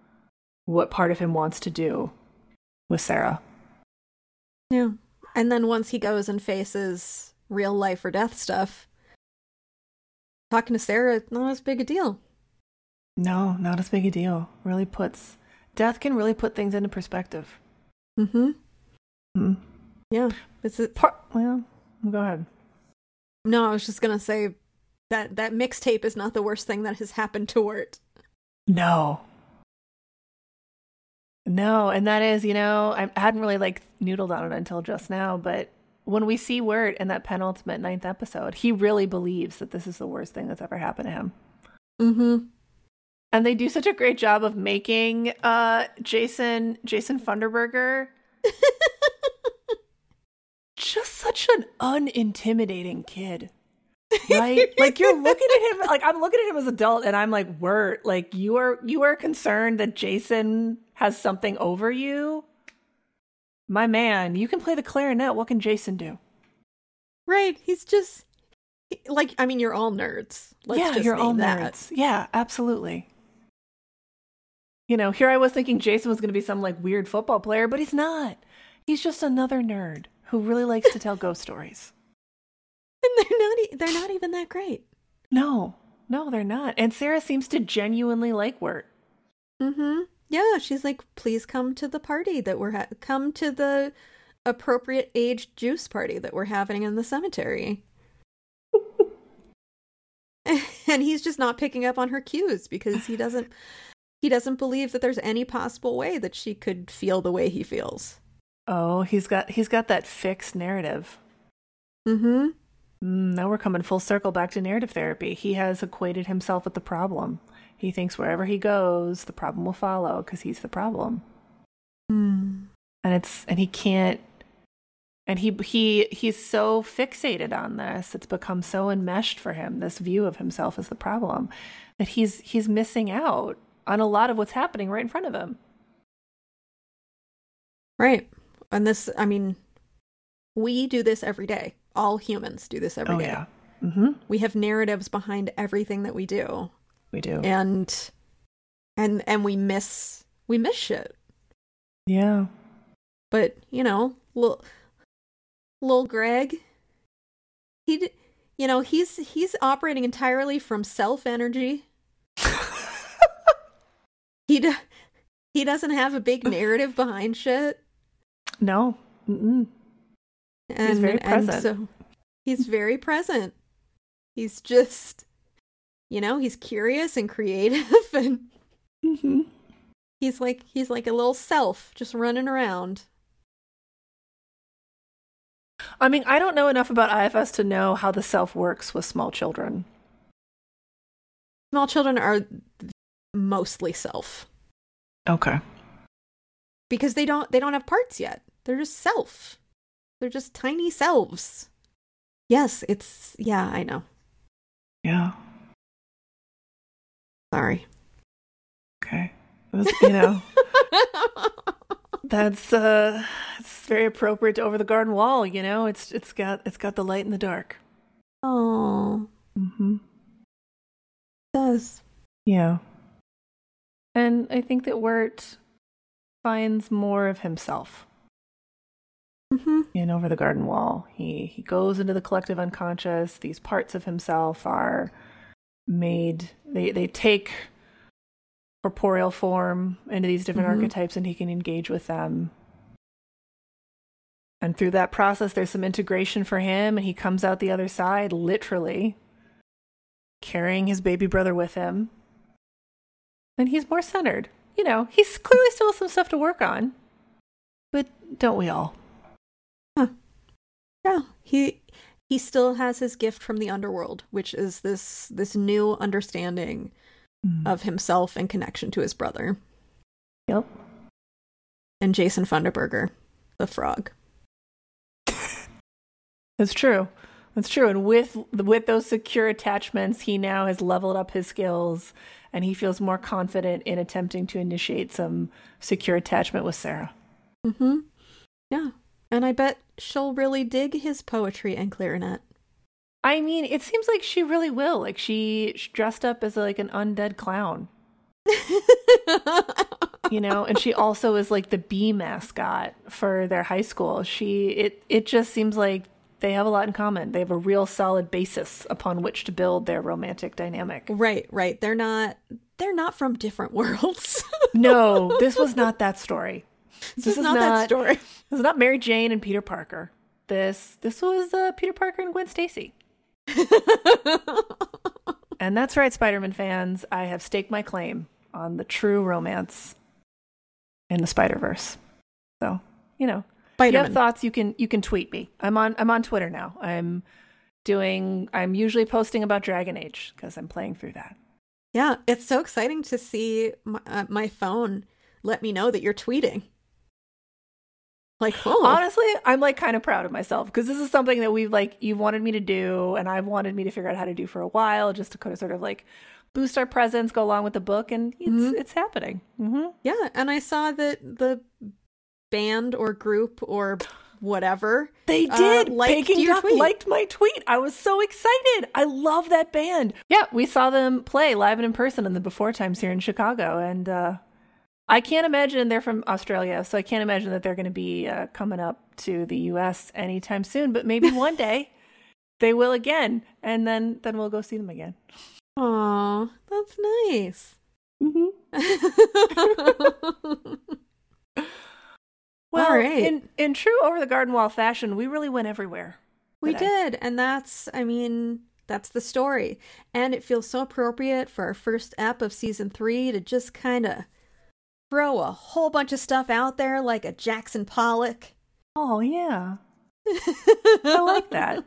what part of him wants to do with Sarah. Yeah. And then once he goes and faces real life or death stuff, talking to Sarah, not as big a deal. No, not as big a deal. Really puts death can really put things into perspective. Mm-hmm. Hmm. Yeah. It's a, Par- well, go ahead. no, I was just gonna say that that mixtape is not the worst thing that has happened to Wirt. No. No, and that is, you know, I hadn't really like noodled on it until just now, but when we see Wirt in that penultimate ninth episode, he really believes that this is the worst thing that's ever happened to him. Mm-hmm. And they do such a great job of making uh Jason Jason Funderburker just such an unintimidating kid. Right? like you're looking at him like I'm looking at him as adult and I'm like, Wirt, like you are you are concerned that Jason has something over you. My man, you can play the clarinet. What can Jason do? Right. He's just like I mean, you're all nerds. Let's yeah, you're all that. nerds. Yeah, absolutely. You know, here I was thinking Jason was going to be some like weird football player, but he's not. He's just another nerd who really likes to tell ghost stories. And they're not e- they're not even that great. No, no, they're not. And Sarah seems to genuinely like Wirt. Mm-hmm. Yeah, she's like, please come to the party that we're ha- come to the appropriate age juice party that we're having in the cemetery. and he's just not picking up on her cues because he doesn't he doesn't believe that there's any possible way that she could feel the way he feels. Oh, he's got he's got that fixed narrative. Mm-hmm. Mm, now we're coming full circle back to narrative therapy. He has equated himself with the problem. He thinks wherever he goes, the problem will follow because he's the problem. Mm. and it's and he can't and he he he's so fixated on this it's become so enmeshed for him this view of himself as the problem that he's he's missing out on a lot of what's happening right in front of him Right. And this I mean we do this every day. All humans do this every day. mm-hmm. We have narratives behind everything that we do. We do. And and and we miss we miss shit. Yeah. But you know little little greg he you know he's he's operating entirely from self energy he d- he doesn't have a big narrative behind shit. No. Mm-mm. and very and present. so he's very present. He's just you know he's curious and creative and Mhm. He's like he's like a little self just running around. i mean i don't know enough about IFS to know how the self works with small children Small children are mostly self okay because they don't they don't have parts yet. They're just self. They're just tiny selves. Yes, it's yeah, I know. Yeah. Sorry. Okay. It was, you know, that's uh it's very appropriate to over the garden wall, you know. It's it's got it's got the light in the dark. oh, Mm-hmm. it does. Yeah. And I think that Wirt finds more of himself hmm in Over the Garden Wall. He he goes into the collective unconscious. These parts of himself are made they they take corporeal form into these different Mhm. archetypes and he can engage with them. And through that process there's some integration for him and he comes out the other side literally carrying his baby brother with him. And he's more centered. You know, he's clearly still some stuff to work on. But don't we all? huh. Yeah, he he still has his gift from the underworld, which is this this new understanding of himself and connection to his brother Yep. and Jason Funderburker, the frog. That's true. That's true. And with with those secure attachments, he now has leveled up his skills and he feels more confident in attempting to initiate some secure attachment with Sarah. Mm-hmm. Yeah, and I bet she'll really dig his poetry and clarinet. I mean, it seems like she really will. Like she dressed up as like an undead clown, you know, and she also is like the bee mascot for their high school. She it it just seems like they have a lot in common. They have a real solid basis upon which to build their romantic dynamic. right, right. They're not they're not from different worlds. No, this was not that story. This, is not, that story. This is not Mary Jane and Peter Parker. This this was uh, Peter Parker and Gwen Stacy. And that's right, Spider-Man fans. I have staked my claim on the true romance in the Spider-Verse. So, you know, if you have thoughts, you can you can tweet me. I'm on I'm on Twitter now. I'm doing I'm usually posting about Dragon Age because I'm playing through that. Yeah, it's so exciting to see my, uh, my phone let me know that you're tweeting. Like, oh, Honestly, I'm like kind of proud of myself because this is something that we've like you've wanted me to do and I've wanted me to figure out how to do for a while just to kind of sort of like boost our presence, go along with the book, and it's Mhm. it's happening. hmm yeah. And I saw that the band or group or whatever. They Uh, did. liked Peking your Duck tweet. liked my tweet. I was so excited. I love that band. Yeah, we saw them play live and in person in the before times here in Chicago, and uh, I can't imagine they're from Australia, so I can't imagine that they're going to be uh, coming up to the U.S. anytime soon. But maybe one day they will again, and then then we'll go see them again. Aw, that's nice. Well, All right. in in true over the garden wall fashion, we really went everywhere. we today. did. And that's, I mean, that's the story. And it feels so appropriate for our first ep of season three to just kind of throw a whole bunch of stuff out there like a Jackson Pollock. Oh yeah, I like that.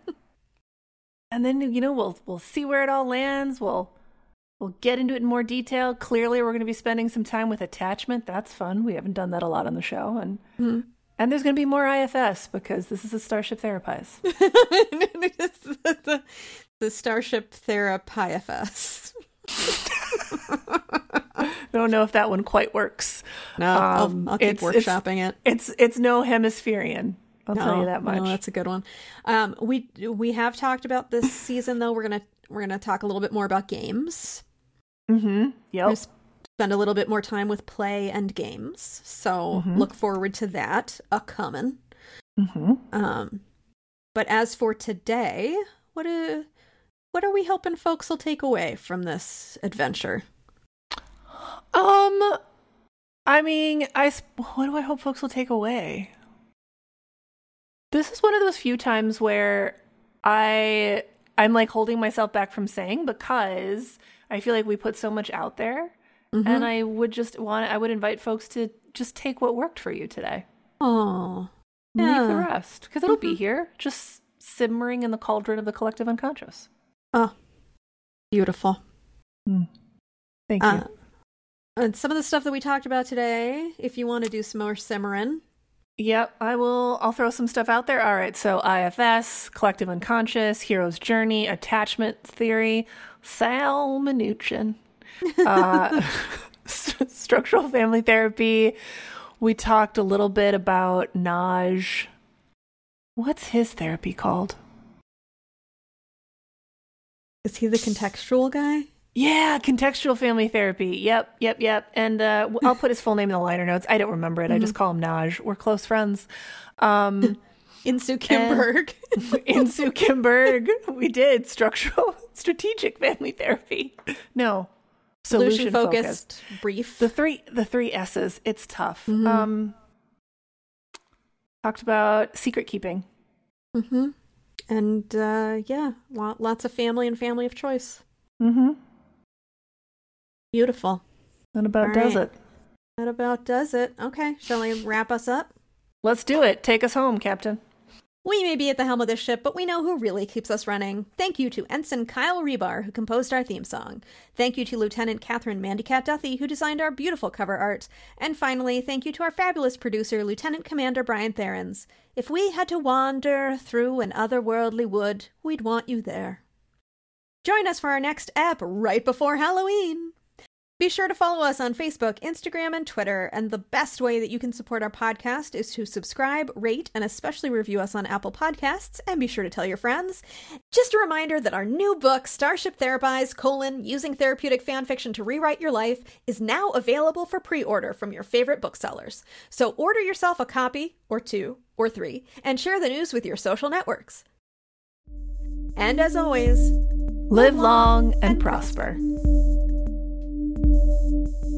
And then you know we'll we'll see where it all lands. We'll we'll get into it in more detail. Clearly, we're going to be spending some time with attachment. That's fun. We haven't done that a lot on the show, and Mhm. and there's going to be more IFS because this is a Starship Therapise. the, the Starship Therapifs. I don't know if that one quite works. No, Um, I'll, I'll keep it's- it's- workshopping it. It's it's no hemispherian. I'll tell you that much. No, that's a good one. Um, we we have talked about this season though. We're gonna we're gonna talk a little bit more about games. mm-hmm. Yep. Spend a little bit more time with play and games. So Mhm. look forward to that a coming. Mm-hmm. Um, but as for today, what are what are we hoping folks will take away from this adventure? Um, I mean, I what do I hope folks will take away? This is one of those few times where I I'm like holding myself back from saying because I feel like we put so much out there, Mm-hmm. and I would just want I would invite folks to just take what worked for you today, oh, leave the rest because it'll be Mhm. here, just simmering in the cauldron of the collective unconscious. oh, beautiful. Thank you. Uh, and some of the stuff that we talked about today, if you want to do some more simmering, Yep, I will. I'll throw some stuff out there. All right, so IFS, collective unconscious, hero's journey, attachment theory, Sal Minuchin, uh, st- structural family therapy. We talked a little bit about Nagy. What's his therapy called? Is he the contextual guy? Yeah, contextual family therapy. Yep, yep, yep. And uh, I'll put his full name in the liner notes. I don't remember it. I just call him Nagy. We're close friends. Um, Insoo Kim Berg. Insoo Kim Berg, we did structural, strategic family therapy. No, Solution focused, brief. The three, the three S's. It's tough. Um, talked about secret keeping. Mm-hmm. And uh, yeah, lots of family and family of choice. Mm-hmm. Beautiful. That about All does right. it. That about does it. Okay, shall we wrap us up? Let's do it. Take us home, Captain. We may be at the helm of this ship, but we know who really keeps us running. Thank you to Ensign Kyle Rebar, who composed our theme song. Thank you to Lieutenant Catherine Mandycat Duthie, who designed our beautiful cover art. And finally, thank you to our fabulous producer, Lieutenant Commander Brian Therens. If we had to wander through an otherworldly wood, we'd want you there. Join us for our next ep right before Halloween. Be sure to follow us on Facebook, Instagram, and Twitter. And the best way that you can support our podcast is to subscribe, rate, and especially review us on Apple Podcasts. And be sure to tell your friends. Just a reminder that our new book, Starship Therapise: colon, Using Therapeutic Fanfiction to Rewrite Your Life, is now available for pre-order from your favorite booksellers. So order yourself a copy, or two, or three, and share the news with your social networks. And as always, Live long and prosper. thank you